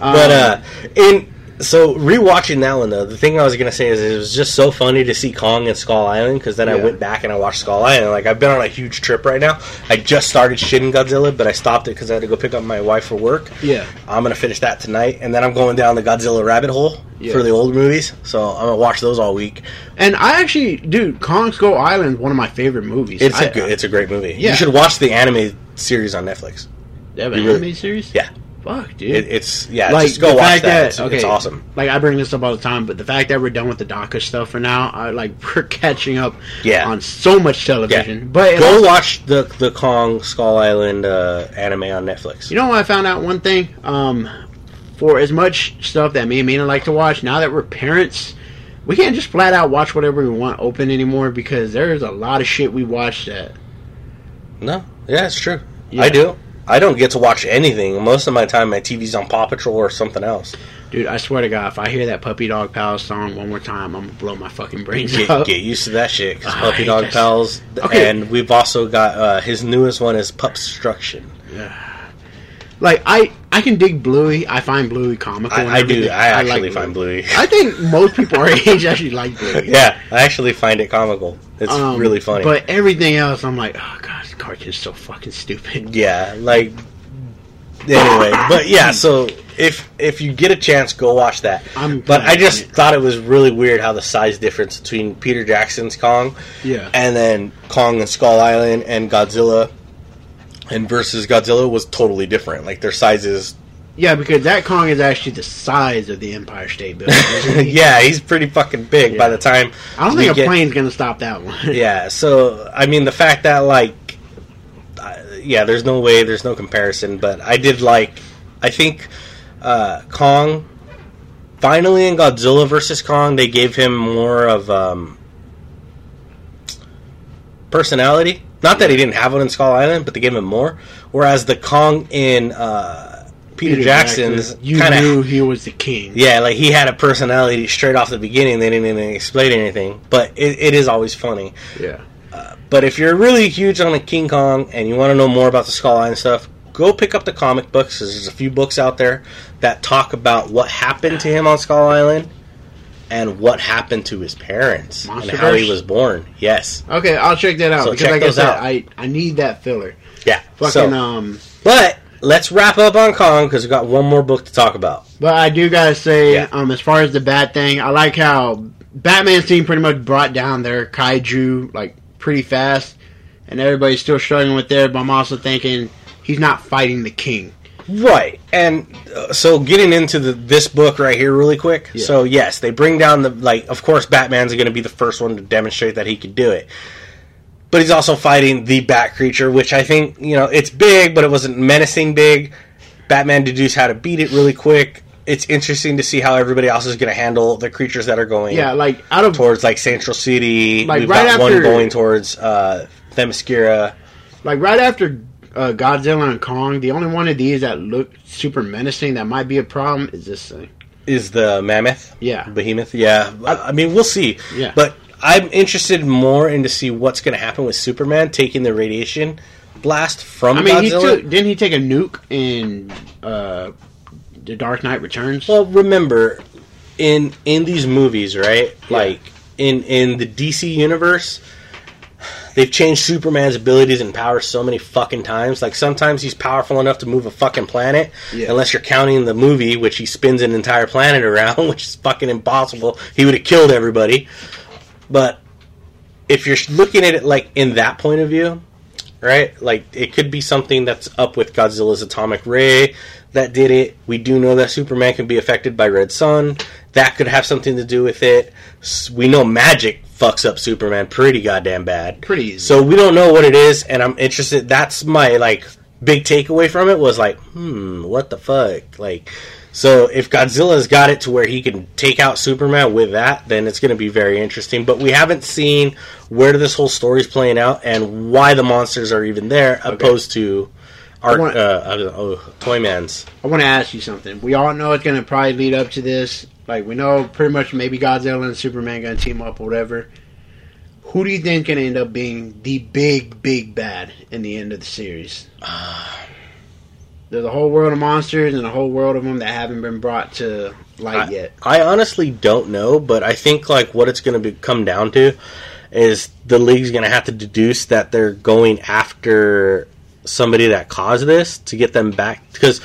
but Um, uh in so rewatching that one though the thing i was gonna say is it was just so funny to see kong and skull island because then i went back and i watched skull island. Like i've been on a huge trip right now. I just started shin godzilla but i stopped it because i had to go pick up my wife for work. Yeah, i'm gonna finish that tonight and then i'm going down the godzilla rabbit hole Yeah. for the old movies. So i'm gonna watch those all week. And I actually, dude, Kong Skull Island is one of my favorite movies. it's a a good it's a great movie. Yeah. you should watch the anime series on netflix. They have an really- anime series. yeah fuck, dude. It, it's yeah, like just go watch fact that. It's, okay, it's awesome. Like I bring this up all the time, but the fact that we're done with the DACA stuff for now, I like we're catching up Yeah. on so much television. But Go also- watch the the Kong Skull Island uh, anime on Netflix. you know what I found out one thing? Um, for as much stuff that me and Mina like to watch, now that we're parents, we can't just flat out watch whatever we want open anymore because there's a lot of shit we watch that No, yeah, it's true. Yeah. I do. I don't get to watch anything. Most of my time, my TV's on Paw Patrol or something else. Dude, I swear to God, if I hear that Puppy Dog Pals song one more time, I'm gonna blow my fucking brains Get, out. get used to that shit. Because Puppy Dog Pals, Okay. and we've also got uh, his newest one is Pupstruction. Like I, I can dig Bluey. I find Bluey comical. I, I do. everything. I actually like find Bluey. I think most people our age actually like Bluey. yeah, I actually find it comical. It's Um, really funny. But everything else, I'm like, oh god, this cartoon's so fucking stupid. yeah, like anyway, but yeah. So if if you get a chance, go watch that. I'm But I just it. thought it was really weird how the size difference between Peter Jackson's Kong Yeah. and then Kong and Skull Island and Godzilla and versus Godzilla was totally different. Like their sizes. Yeah, because that Kong is actually the size of the Empire State Building. he? yeah, he's pretty fucking big by the time. I don't think a get- plane's gonna stop that one. Yeah, so I mean the fact that like, uh, yeah, there's no way, there's no comparison. But I did like, I think uh, Kong. Finally, in Godzilla versus Kong, they gave him more of um, personality. Not that he didn't have one in Skull Island, but they gave him more. Whereas the Kong in uh, Peter, Jackson's you kinda, knew he was the king. yeah, like he had a personality straight off the beginning. They didn't even explain anything, but it, it is always funny. Yeah. But if you're really huge on a King Kong and you want to know more about the Skull Island stuff, go pick up the comic books. There's a few books out there that talk about what happened to him on Skull Island and what happened to his parents and how he was born. Yes, Okay, I'll check that out So because, check like I those said, out. I I need that filler. yeah. Fucking so, um. but let's wrap up on Kong because we got one more book to talk about. But I do gotta say, Yeah. um, as far as the bad thing, I like how Batman's team pretty much brought down their kaiju like pretty fast, and everybody's still struggling with there. But I'm also thinking he's not fighting the king. Right, and uh, so getting into the, this book right here, really quick. Yeah. So yes, they bring down the like. Of course, Batman's going to be the first one to demonstrate that he could do it, but he's also fighting the Bat creature, which I think you know it's big, but it wasn't menacing big. Batman deduced how to beat it really quick. It's interesting to see how everybody else is going to handle the creatures that are going Yeah, like out of towards like Central City. Like, We've right got after- one going towards uh, Themyscira. like right after uh, Godzilla and Kong, the only one of these that look super menacing that might be a problem is this thing. is the mammoth. Yeah. behemoth. Yeah, I, I mean we'll see. Yeah. but I'm interested more in to see what's going to happen with Superman taking the radiation blast from I mean, he Godzilla. took didn't he take a nuke in uh, the Dark Knight Returns? well, remember in in these movies, right? Like in in the DC universe. They've changed Superman's abilities and powers so many fucking times. Like sometimes he's powerful enough to move a fucking planet, Yeah. unless you're counting the movie, which he spins an entire planet around, which is fucking impossible. He would have killed everybody. But if you're looking at it like in that point of view, right? Like it could be something that's up with Godzilla's atomic ray that did it. We do know that Superman can be affected by Red Sun. That could have something to do with it. We know magic fucks up Superman pretty goddamn bad. Pretty easy. So we don't know what it is, and I'm interested. That's my like big takeaway from it was like, hmm, what the fuck? Like, so if Godzilla's got it to where he can take out Superman with that, then it's going to be very interesting. But we haven't seen where this whole story's playing out and why the monsters are even there, opposed to our want- uh, uh, oh, Toyman's. I want to ask you something. We all know it's going to probably lead up to this. Like we know pretty much maybe Godzilla and Superman going to team up or whatever. Who do you think can end up being the big, big bad in the end of the series? There's a whole world of monsters and a whole world of them that haven't been brought to light I, yet. I honestly don't know, but I think like what it's going to come down to is the league's going to have to deduce that they're going after somebody that caused this to get them back because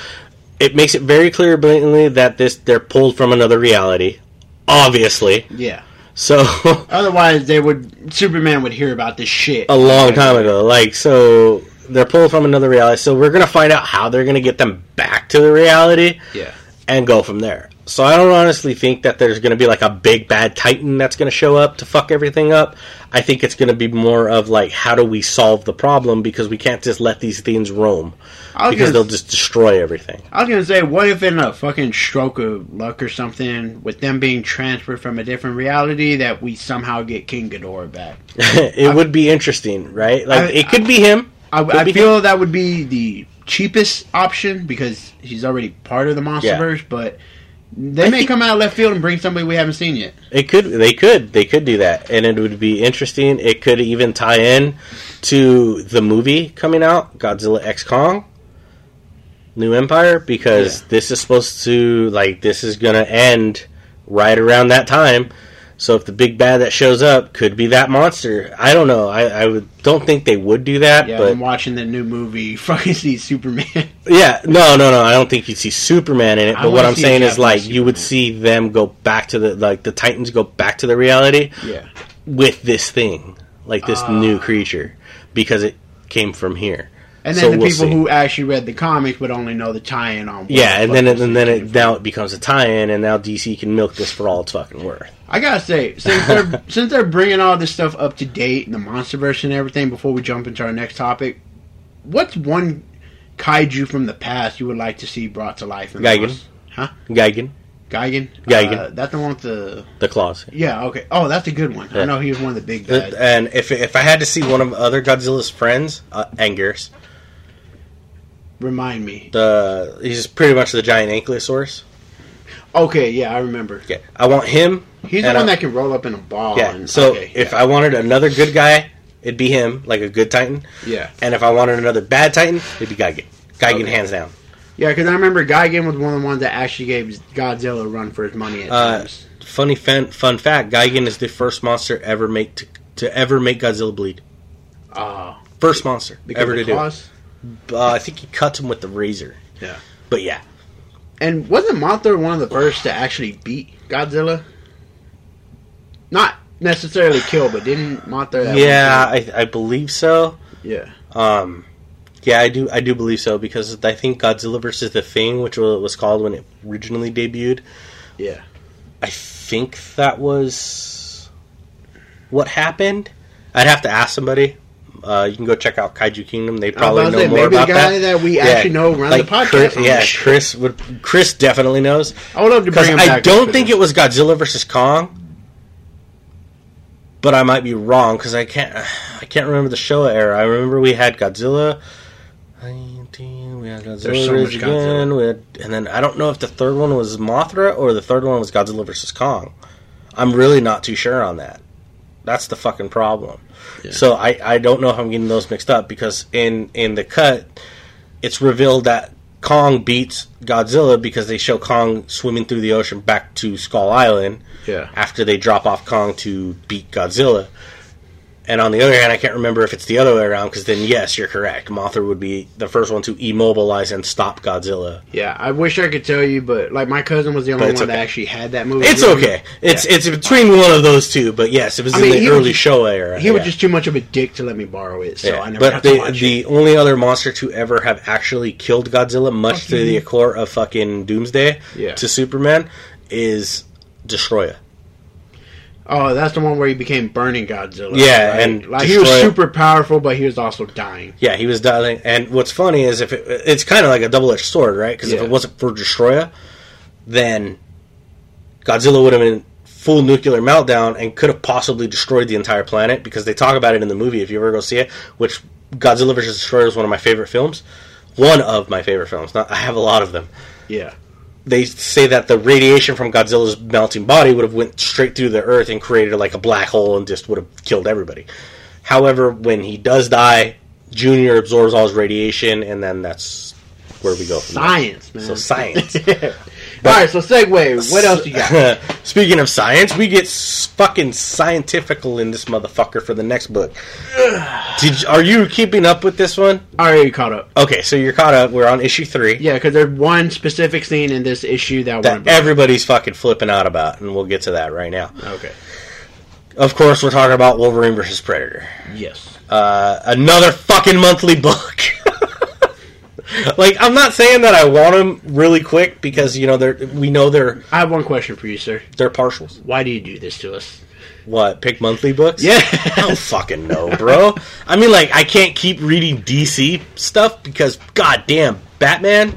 it makes it very clear blatantly that this they're pulled from another reality obviously Yeah. so Otherwise, they would Superman would hear about this shit a long time ago like so they're pulled from another reality. So we're gonna find out how they're gonna get them back to the reality Yeah. and go from there. So I don't honestly think that there's going to be like a big bad titan that's going to show up to fuck everything up. I think it's going to be more of like how do we solve the problem because we can't just let these things roam because they'll just destroy everything. I was gonna say, what if in a fucking stroke of luck or something, with them being transferred from a different reality, that we somehow get King Ghidorah back? it would be interesting, right? Like I- it could be him. I, I feel that would be the cheapest option because he's already part of the MonsterVerse. But they may come out of left field and bring somebody we haven't seen yet. It could. They could. They could do that, and it would be interesting. It could even tie in to the movie coming out, Godzilla X Kong, New Empire, because Yeah. this is supposed to like this is gonna end right around that time. So if the big bad that shows up could be that monster, I don't know. I, I would don't think they would do that, Yeah, but I'm watching the new movie. Fucking see Superman. yeah, no, no, no. I don't think you'd see Superman in it. But what I'm saying is like Japanese you would see them go back to the like the Titans go back to the reality. yeah, with this thing, like this Ah. new creature, because it came from here. And then So the we'll people see. who actually read the comics would only know the tie-in on. Yeah, and then it, and then it now it becomes a tie-in, and now DC can milk this for all it's fucking worth. I gotta say, since they're since they're bringing all this stuff up to date, the MonsterVerse and everything, before we jump into our next topic, what's one kaiju from the past you would like to see brought to life? In the Gigan. Huh? Gigan, Gigan. Gigan. Uh, that's the one with the. the claws. Yeah. Okay. Oh, that's a good one. Yeah. I know he was one of the big bads. And if if I had to see one of other Godzilla's friends, uh, Anguirus, Remind me. the he's pretty much the giant ankylosaurus. Okay. Yeah, I remember. Yeah, I want him. He's the one I- that can roll up in a ball. Yeah. And, So okay, if yeah. I wanted another good guy, it'd be him, like a good Titan. yeah. And if I wanted another bad Titan, it'd be Gigan. Gigan, Okay. hands down. Yeah, because I remember Gigan was one of the ones that actually gave Godzilla a run for his money at Uh, times. Funny fun, fun fact: Gigan is the first monster ever make to, to ever make Godzilla bleed. Oh, First monster ever to do it. Uh, I think he cuts him with the razor. Yeah. But yeah, And wasn't Mothra one of the first to actually beat Godzilla? Not necessarily kill, but didn't Mothra? at yeah, I, I believe so. yeah. Um, yeah, I do. I do believe so because I think Godzilla versus the Thing, which wa- was called when it originally debuted, Yeah. I think that was what happened. I'd have to ask somebody. Uh, you can go check out Kaiju Kingdom. They probably know say, more maybe about the guy that. that, we Yeah, actually know run like the podcast. Chris, yeah. Chris would. Chris definitely knows I would love to bring him I don't think it was Godzilla versus Kong, but I might be wrong because I can't. I can't remember the Showa era. I remember we had Godzilla. We had Godzilla There's so much again. We had, and then I don't know if the third one was Mothra or the third one was Godzilla versus Kong. I'm really not too sure on that. That's the fucking problem. Yeah. So I, I don't know if I'm getting those mixed up because in in the cut, it's revealed that Kong beats Godzilla because they show Kong swimming through the ocean back to Skull Island Yeah. after they drop off Kong to beat Godzilla. And on the other hand, I can't remember if it's the other way around because then yes, you're correct. Mothra would be the first one to immobilize and stop Godzilla. Yeah, I wish I could tell you, but like my cousin was the only one it's that actually had that movie. It's okay. It's it's between one of those two, but yes, it was I in mean, the was early Showa era. He was just too much of a dick to let me borrow it, so Yeah, I never but the the only other monster to ever have actually killed Godzilla, much to the accord of fucking Doomsday Yeah. to Superman, is Destoroyah. Oh, that's the one where he became Burning Godzilla. Yeah, right? and like he was super powerful, but he was also dying. Yeah, he was dying. And what's funny is if it, it's kind of like a double edged sword, right? Because if it wasn't for Destoroyah, then Godzilla would have been full nuclear meltdown and could have possibly destroyed the entire planet. Because they talk about it in the movie if you ever go see it. Which Godzilla vs Destoroyah is one of my favorite films. One of my favorite films. Not I have a lot of them. Yeah, they say that the radiation from Godzilla's melting body would have went straight through the Earth and created like a black hole and just would have killed everybody. However, when he does die, Junior absorbs all his radiation, and then that's where we go from there. science, man. So science. All right, so segue. What else you got? Speaking of science, we get fucking scientifical in this motherfucker for the next book. Did are you keeping up with this one? I already caught up. Okay, so you're caught up. We're on issue three. Yeah, because there's one specific scene in this issue that That everybody's fucking flipping out about, and we'll get to that right now. Okay. Of course, we're talking about Wolverine versus Predator. Yes. Uh, another fucking monthly book. like I'm not saying that I want them really quick because you know they're we know they're I have one question for you, sir. they're partials. Why do you do this to us? What pick monthly books? Yeah. I don't fucking know, bro. I mean, like I can't keep reading DC stuff because goddamn Batman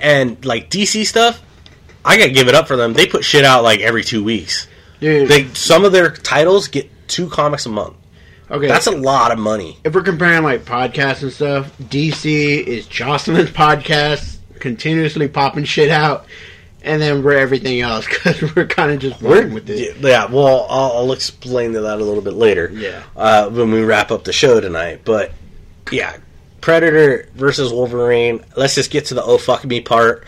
and like DC stuff. I gotta give it up for them. They put shit out like every two weeks. Dude, They some of their titles get two comics a month. Okay. That's a lot of money. if we're comparing like podcasts and stuff, DC is Jocelyn's podcast, continuously popping shit out, and then we're everything else because we're kind of just We're, with it. yeah, well, I'll, I'll explain that a little bit later. Yeah. uh, when we wrap up the show tonight. But yeah, Predator versus Wolverine. Let's just get to the oh fuck me part.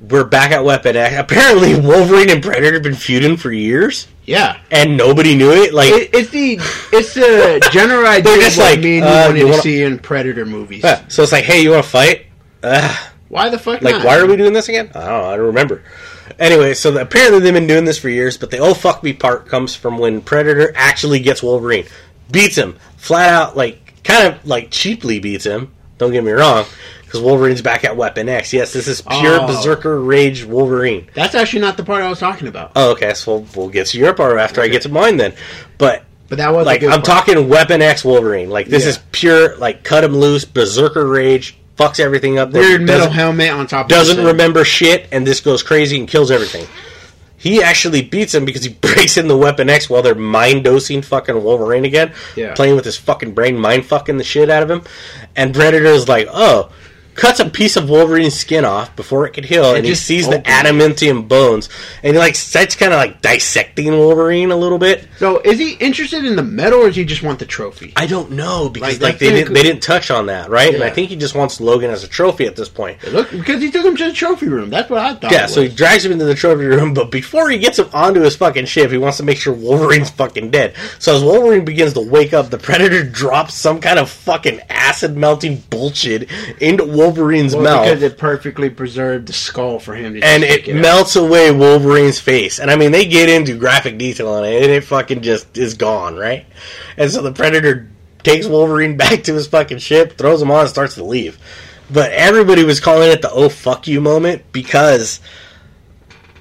We're back at Weapon X. Apparently, Wolverine and Predator have been feuding for years, Yeah. and nobody knew it. Like, It, it's the it's the general idea just of what like, me and you uh, wanted you to wanna- see in Predator movies. yeah. so it's like, hey, you want to fight? Uh, Why the fuck like, not? why are we doing this again? I don't know. I don't remember. Anyway, so the, apparently they've been doing this for years, but the oh fuck me part comes from when Predator actually gets Wolverine, beats him flat out, like kind of like cheaply beats him. Don't get me wrong, because Wolverine's back at Weapon X. Yes, this is pure Oh. Berserker Rage Wolverine. That's actually not the part I was talking about. Oh, okay, so we'll, we'll get to your part after I get to mine then. But But that was like I'm part. talking Weapon X Wolverine. Like this Yeah. is pure like cut him loose Berserker Rage, fucks everything up. weird metal helmet on top. doesn't remember shit, and this goes crazy and kills everything. He actually beats him because he breaks in the Weapon X while they're mind dosing fucking Wolverine again, Yeah. playing with his fucking brain, mind fucking the shit out of him. And Predator's like, oh, cuts a piece of Wolverine's skin off before it could heal, and he just sees the adamantium bones, and he like starts kind of like dissecting Wolverine a little bit. So is he interested in the medal, or does he just want the trophy? I don't know because Like, like, they didn't cool. they didn't touch on that, right? And I think he just wants Logan as a trophy at this point. Look, because he took him to the trophy room. That's what I thought. Yeah, so he drags him into the trophy room, but before he gets him onto his fucking ship, he wants to make sure Wolverine's fucking dead. So as Wolverine begins to wake up, the Predator drops some kind of fucking acid melting bullshit into Wolverine's Well, mouth. because it perfectly preserved the skull for him to and it out. melts away Wolverine's face. And I mean, they get into graphic detail on it, and it fucking just is gone, right? And so the Predator takes Wolverine back to his fucking ship, throws him on, and starts to leave. But everybody was calling it the "oh fuck you" moment because,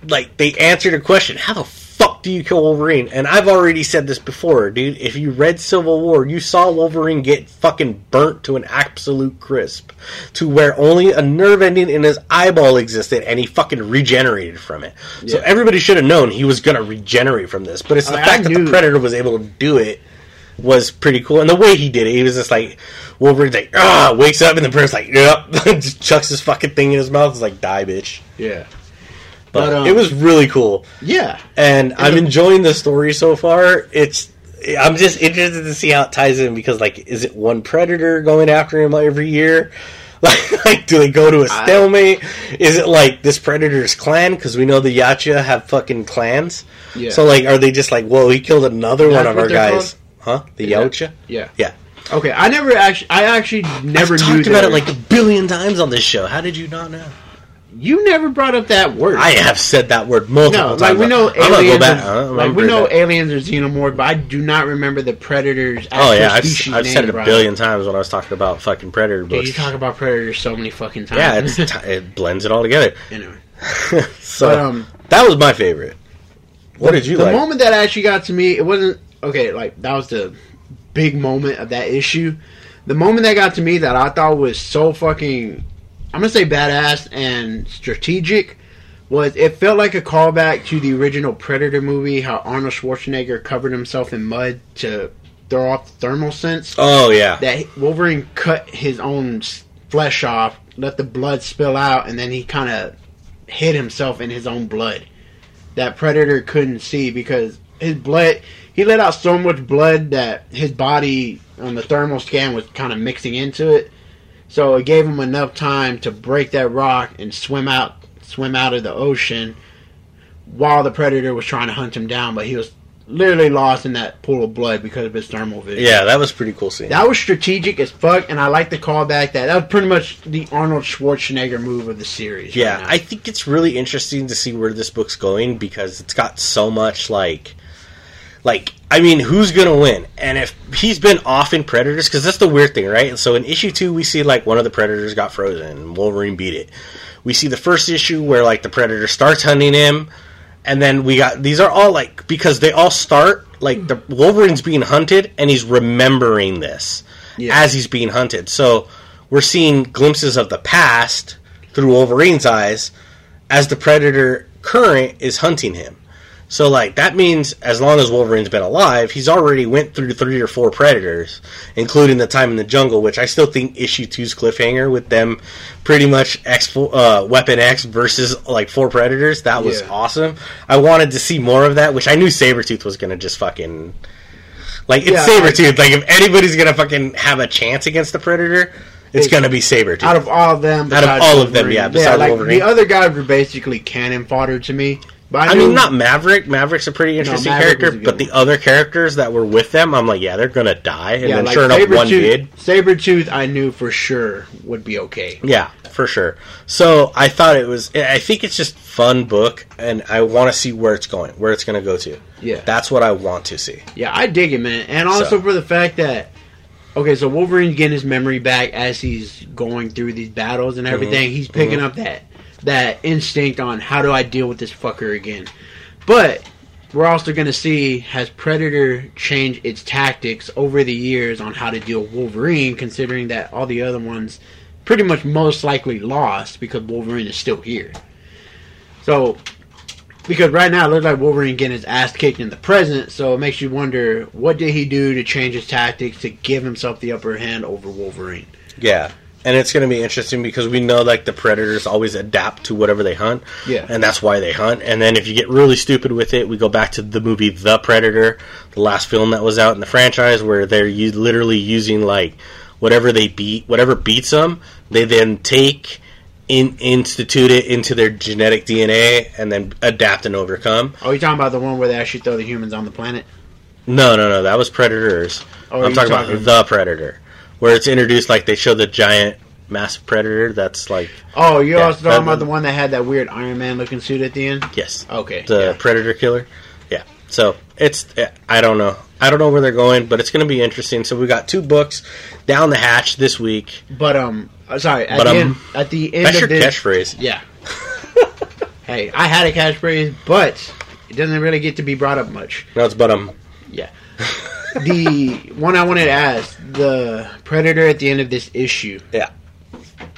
like, they answered a question: How the fuck do you kill Wolverine? And I've already said this before, dude. If you read Civil War, you saw Wolverine get fucking burnt to an absolute crisp, to where only a nerve ending in his eyeball existed, and he fucking regenerated from it. So everybody should have known he was gonna regenerate from this. But it's the I- I fact that the Predator was able to do it was pretty cool. And the way he did it, he was just like Wolverine's like, ah, wakes up and the Predator's like, yep, just chucks his fucking thing in his mouth. It's like, die, bitch. yeah, But, But, um, it was really cool, yeah. and I'm enjoying the story so far. It's I'm just interested to see how it ties in because, like, is it one predator going after him every year? Like, like do they go to a stalemate? Is it like this predator's clan? Because we know the Yautja have fucking clans. Yeah. So, like, are they just like, whoa, he killed another one of our guys? Huh? The Yeah. Yautja? Yeah. Yeah. Okay, I never actually. I actually never I've knew talked about it like a billion times on this show. How did you not know? You never brought up that word. I have said that word multiple no, times. like we know I'm aliens. go back. are- like we know back. aliens are xenomorph, but I do not remember the predators. Oh yeah, I've, I've said it a billion times when I was talking about fucking predator Dude, books. you talk about predators so many fucking times. yeah, it's t- it blends it all together. anyway. so But, um, that was my favorite. What did you the like? moment that actually got to me, it wasn't okay. Like that was the big moment of that issue. The moment that got to me that I thought was so fucking, I'm gonna say badass and strategic, was it felt like a callback to the original Predator movie. How Arnold Schwarzenegger covered himself in mud to throw off the thermal sense. oh yeah, That Wolverine cut his own flesh off, let the blood spill out, and then he kind of hid himself in his own blood. That Predator couldn't see because his blood. He let out so much blood that his body on the thermal scan was kind of mixing into it. So it gave him enough time to break that rock and swim out, swim out of the ocean, while the Predator was trying to hunt him down. But he was literally lost in that pool of blood because of his thermal vision. yeah, that was a pretty cool scene. That was strategic as fuck, and I like the callback. That that was pretty much the Arnold Schwarzenegger move of the series. yeah, right. I think it's really interesting to see where this book's going because it's got so much like, Like, I mean, who's gonna win? And if he's been off in Predators, because that's the weird thing, right? So in issue two, we see like one of the Predators got frozen, and Wolverine beat it. We see the first issue where like the Predator starts hunting him, and then we got these are all like because they all start like the Wolverine's being hunted, and he's remembering this Yeah. as he's being hunted. So we're seeing glimpses of the past through Wolverine's eyes as the Predator current is hunting him. So like that means as long as Wolverine's been alive, he's already went through three or four predators, including the time in the jungle, which I still think issue two's cliffhanger with them pretty much X uh, Weapon X versus like four predators. That was Yeah. awesome. I wanted to see more of that, which I knew Sabretooth was gonna just fucking like it's Yeah, Sabretooth. like if anybody's gonna fucking have a chance against the predator, it's gonna be Sabretooth. Out of all of them, Out of all of them, yeah, besides like, Wolverine. The other guys were basically cannon fodder to me. But I, I mean, not Maverick. Maverick's a pretty interesting Maverick character, was a good but the other characters that were with them, I'm like, yeah, they're gonna die. And yeah, then like sure enough, one did. Sabretooth, I knew for sure would be okay. Yeah, for sure. So I thought it was. I think it's just fun book, and I want to see where it's going, where it's gonna go to. Yeah. that's what I want to see. Yeah, I dig it, man. And also So- for the fact that okay, so Wolverine's getting his memory back as he's going through these battles and everything. Mm-hmm. He's picking up that that instinct on how do I deal with this fucker again. But we're also going to see has Predator changed its tactics over the years on how to deal with Wolverine, considering that all the other ones pretty much most likely lost because Wolverine is still here. So because right now it looks like Wolverine getting his ass kicked in the present, so it makes you wonder what did he do to change his tactics to give himself the upper hand over Wolverine. Yeah. And it's going to be interesting because we know like the predators always adapt to whatever they hunt, Yeah. and that's why they hunt. And then if you get really stupid with it, we go back to the movie The Predator, the last film that was out in the franchise, where they're u- literally using like whatever they beat, whatever beats them, they then take in institute it into their genetic DNA and then adapt and overcome. Oh, you talking about the one where they actually throw the humans on the planet? No, no, no, that was Predators. Oh, I'm talking, talking- about The Predator, where it's introduced like they show the giant massive predator that's like Oh, you're Yeah, also talking about the one that had that weird Iron Man looking suit at the end? yes, Okay. the yeah. predator killer. Yeah. So it's I don't know. I don't know where they're going, but it's going to be interesting. So we got two books down the hatch this week. But um uh, sorry, at But, the um, end at the end That's your of this catchphrase. Yeah. hey, I had a catchphrase, but it doesn't really get to be brought up much. No, it's but um. Yeah. the one I wanted to ask, the Predator at the end of this issue. Yeah.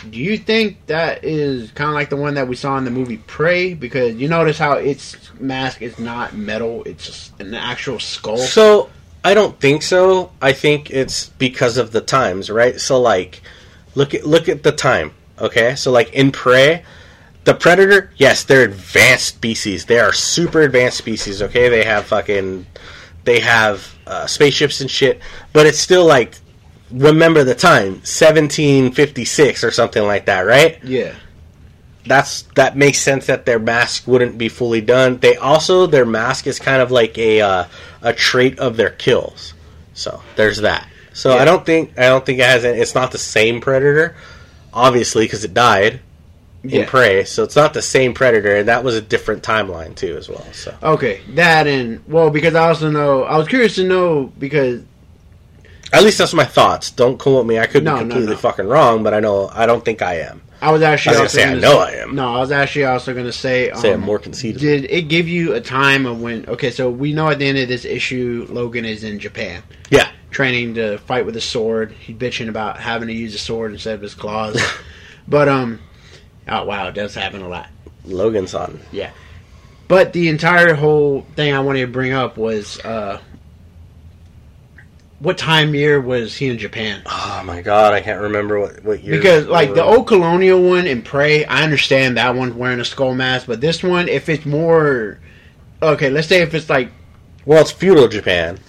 Do you think that is kind of like the one that we saw in the movie Prey? Because you notice how its mask is not metal; it's just an actual skull. So I don't think so. I think it's because of the times, right? So like, look at look at the time. Okay, so like in Prey, the Predator, yes, they're advanced species. They are super advanced species. Okay, they have fucking, they have uh, spaceships and shit. But it's still like, remember the time, 1756 or something like that, right? yeah, that's that makes sense that their mask wouldn't be fully done. They also their mask is kind of like a uh, a trait of their kills. So there's that. So Yeah. I don't think I don't think it has. It's not the same predator, obviously, because it died in Yeah. prey. So it's not the same predator, and that was a different timeline too, as well. So okay, that and well, because I also know I was curious to know because at least that's my thoughts. Don't quote me. I could No, be completely no. fucking wrong, but I know I don't think I am. I was actually I was gonna say, I know I am. No, I was actually also going to say um, Say I'm more conceited. Did it give you a time of when? Okay, so we know at the end of this issue, Logan is in Japan. Yeah. training to fight with a sword. He's bitching about having to use a sword instead of his claws. but um, oh wow, it does happen a lot. Logan's on. Yeah. But the entire whole thing I wanted to bring up was uh, what time year was he in Japan? Oh my god, I can't remember what what year. Because like the old colonial one in Prey, I understand that one wearing a skull mask, but this one, if it's more okay, let's say if it's like Well, it's feudal Japan.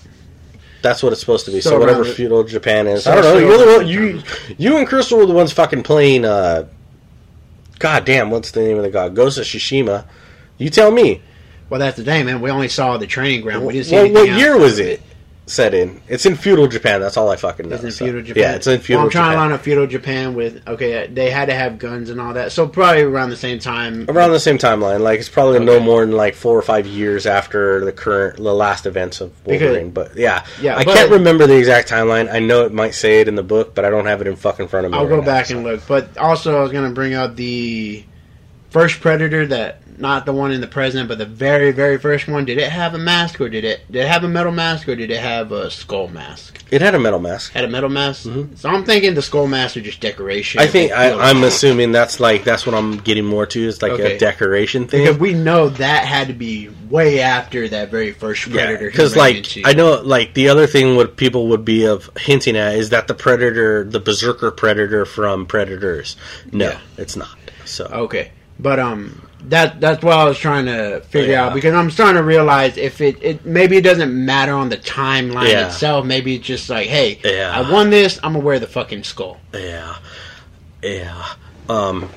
That's what it's supposed to be. So, So whatever feudal Japan is, So I don't know. You're the one, you you and Crystal were the ones fucking playing. uh God damn, what's the name of the god? Ghost of Tsushima. You tell me. well, that's the thing, man. We only saw the training ground. We didn't see Well, what year else. was it? Set in. It's in feudal Japan. That's all I fucking know. It's in so- feudal Japan. Yeah, it's in feudal Well, I'm trying Japan. to line up feudal Japan with okay. Uh, they had to have guns and all that, so probably around the same time. Around the same timeline, like it's probably no more than like four or five years after the current, the last events of Because- Wolverine. but yeah, Yeah, I but- can't remember the exact timeline. I know it might say it in the book, but I don't have it in fucking front of me. I'll right go now, back so. and look. But also, I was gonna bring up the first Predator that not the one in the present, but the very very first one. Did it have a mask or did it did it have a metal mask or did it have a skull mask? It had a metal mask. Had a metal mask. Mhm. So I'm thinking the skull masks are just decoration. I think I, I'm assuming that's like that's what I'm getting more to is like Okay. a decoration thing. because we know that had to be way after that very first Predator. because ran like into. I know, like the other thing what people would be of hinting at is that the predator, the berserker predator from Predators. No, Yeah. it's not. So Okay, but um, that that's what I was trying to figure Yeah. out because I'm starting to realize if it, it maybe it doesn't matter on the timeline Yeah. itself. Maybe it's just like, hey, Yeah. I won this. I'm gonna wear the fucking skull. yeah, yeah. Um,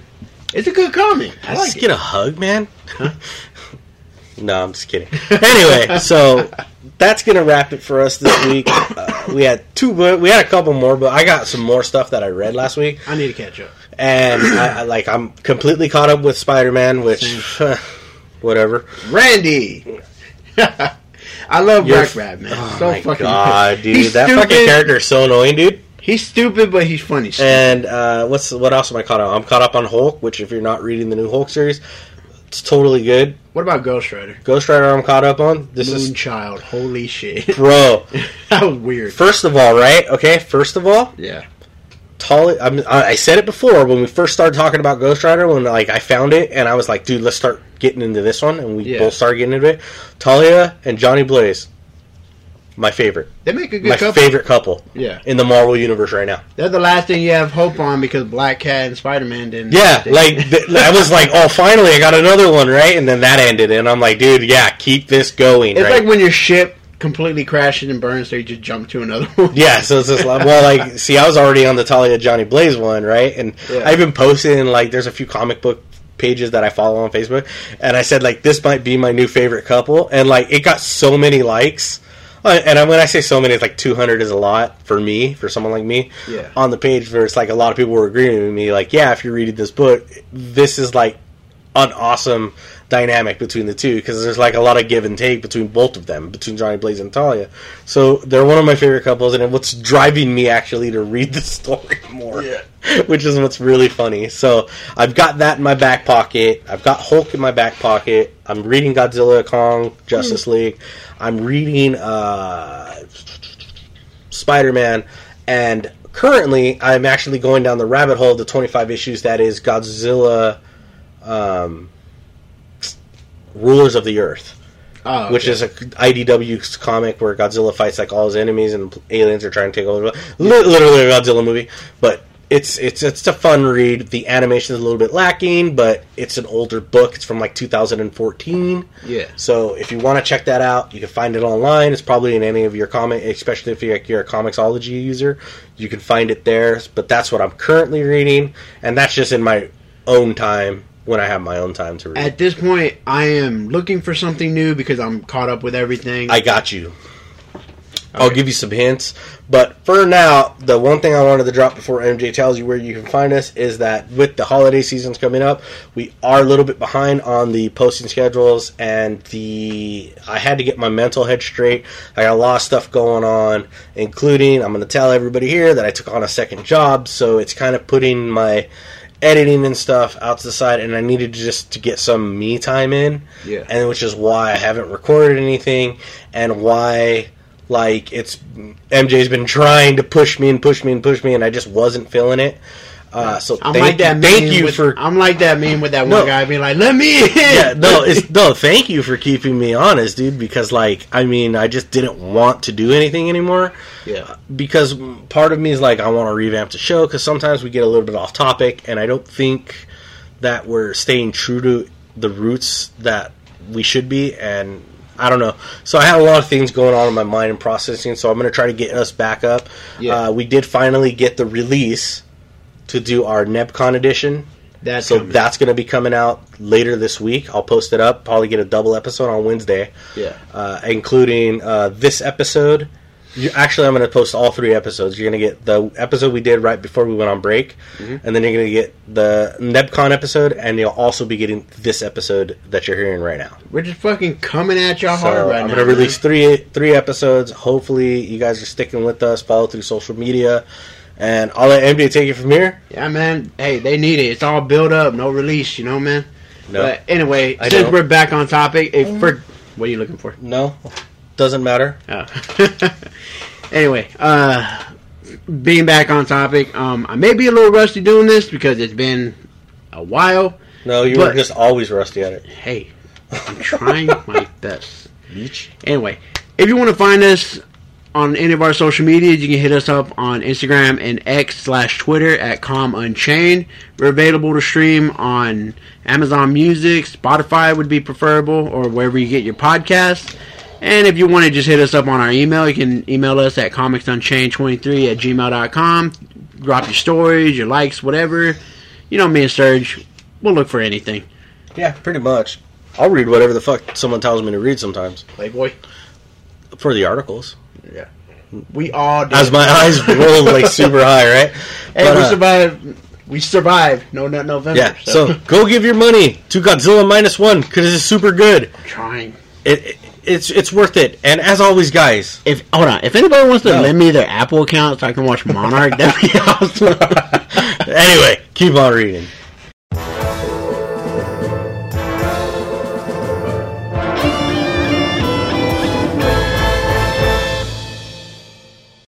It's a good comic. I let's like just it. get a hug, man. no, I'm just kidding. Anyway, so that's gonna wrap it for us this week. Uh, we had two, we had a couple more, but I got some more stuff that I read last week. I need to catch up. And I, I, like I'm completely caught up with Spider-Man, which whatever. Randy. I love You're- Black Rat, man. Oh so my fucking god, dude, He's that stupid. fucking character is so annoying, dude. He's stupid, but he's funny. stupid. And uh, what's what else am I caught up? On? I'm caught up on Hulk, which if you're not reading the new Hulk series, it's totally good. what about Ghost Rider? Ghost Rider, I'm caught up on. This is Moonchild. Holy shit. bro. that was weird. First of all, right? Okay, first of all, Yeah. Talia. I, mean, I said it before when we first started talking about Ghost Rider. When like I found it and I was like, dude, let's start getting into this one, and we Yeah. both started getting into it. Talia and Johnny Blaze, my favorite, They make a good my couple. favorite couple Yeah. in the Marvel universe right now. They're the last thing you have hope on because Black Cat and Spider Man didn't. Yeah, they- like th- I was like, oh, finally, I got another one, right? And then that ended, and I'm like, dude, yeah, keep this going, it's right? like when your ship completely crashes and burns, so you just jump to another one. yeah, so it's just like, well, like, see, I was already on the Talia Johnny Blaze one, right? And Yeah. I've been posting, like, there's a few comic book pages that I follow on Facebook, and I said, like, this might be my new favorite couple, and, like, it got so many likes. Uh, And when I say so many, it's like 200 is a lot for me, for someone like me. Yeah. On the page, where it's like a lot of people were agreeing with me, like, yeah, if you're reading this book, this is like an awesome dynamic between the two because there's like a lot of give and take between both of them, between Johnny Blaze and Talia. So they're one of my favorite couples, and what's driving me actually to read the story more, Yeah. which is what's really funny. So I've got that in my back pocket. I've got Hulk in my back pocket. I'm reading Godzilla, Kong, Justice League. I'm reading uh, Spider Man, and currently I'm actually going down the rabbit hole of the 25 issues that is Godzilla um, Rulers of the Earth, Oh, which is a IDW comic where Godzilla fights like all his enemies and aliens are trying to take over. Li- Literally a Godzilla movie, but it's it's it's a fun read. The animation is a little bit lacking, but it's an older book. It's from like 2014. yeah. So if you want to check that out, you can find it online. It's probably in any of your comic, especially if you're, you're a Comixology user, you can find it there. But that's what I'm currently reading, and that's just in my own time when I have my own time to read. At this point, I am looking for something new because I'm caught up with everything. I got you. I'll give you some hints, but for now, the one thing I wanted to drop before MJ tells you where you can find us is that with the holiday seasons coming up, we are a little bit behind on the posting schedules, and the I had to get my mental head straight. I got a lot of stuff going on, including I'm going to tell everybody here that I took on a second job, so it's kind of putting my editing and stuff out to the side, and I needed to just to get some me time in yeah. and which is why I haven't recorded anything, and why like it's MJ's been trying to push me and push me and push me, and I just wasn't feeling it. Uh, so I'm thank, like that. thank you with, for I'm like that meme with that No. one guy being like, "Let me in." yeah no it's no thank you for keeping me honest, dude. Because like I mean I just didn't want to do anything anymore yeah. because part of me is like I want to revamp the show because sometimes we get a little bit off topic, and I don't think that we're staying true to the roots that we should be, and I don't know. So I had a lot of things going on in my mind and processing, so I'm going to try to get us back up. Yeah. Uh, we did finally get the release to do our NebCon edition. That's So coming. that's going to be coming out later this week. I'll post it up. Probably get a double episode on Wednesday, yeah. uh, including uh, this episode You, actually, I'm going to post all three episodes. You're going to get the episode we did right before we went on break, Mm-hmm. and then you're going to get the NebCon episode, and you'll also be getting this episode that you're hearing right now. We're just fucking coming at y'all So hard right I'm now. going to man. release three three episodes. Hopefully, you guys are sticking with us. Follow through social media, and I'll let MJ take it from here. Yeah, man. Hey, they need it. It's all built up, no release. You know, man. No, But anyway, I since don't. we're back on topic, if for what are you looking for? no, doesn't matter. Oh. anyway, uh, being back on topic, um, I may be a little rusty doing this because it's been a while. No, you were just always rusty at it. Hey, I'm trying my best. Beach. Anyway, if you want to find us on any of our social medias, you can hit us up on Instagram and X slash Twitter at Com Unchained. We're available to stream on Amazon Music, Spotify would be preferable, or wherever you get your podcasts. And if you want to just hit us up on our email, you can email us at comicsunchained23 at gmail.com. Drop your stories, your likes, whatever. You know me and Serg, we'll look for anything. Yeah, pretty much. I'll read whatever the fuck someone tells me to read sometimes Playboy. for the articles. Yeah. We all did. As my eyes roll like super high, right? Hey, But, we uh, survived. We survived. No Nut November. Yeah, so go give your money to Godzilla minus one because it's super good. trying. It, it it's it's worth it. And as always, guys, If hold on, if anybody wants to No. lend me their Apple account so I can watch Monarch, that'd be awesome. anyway, keep on reading.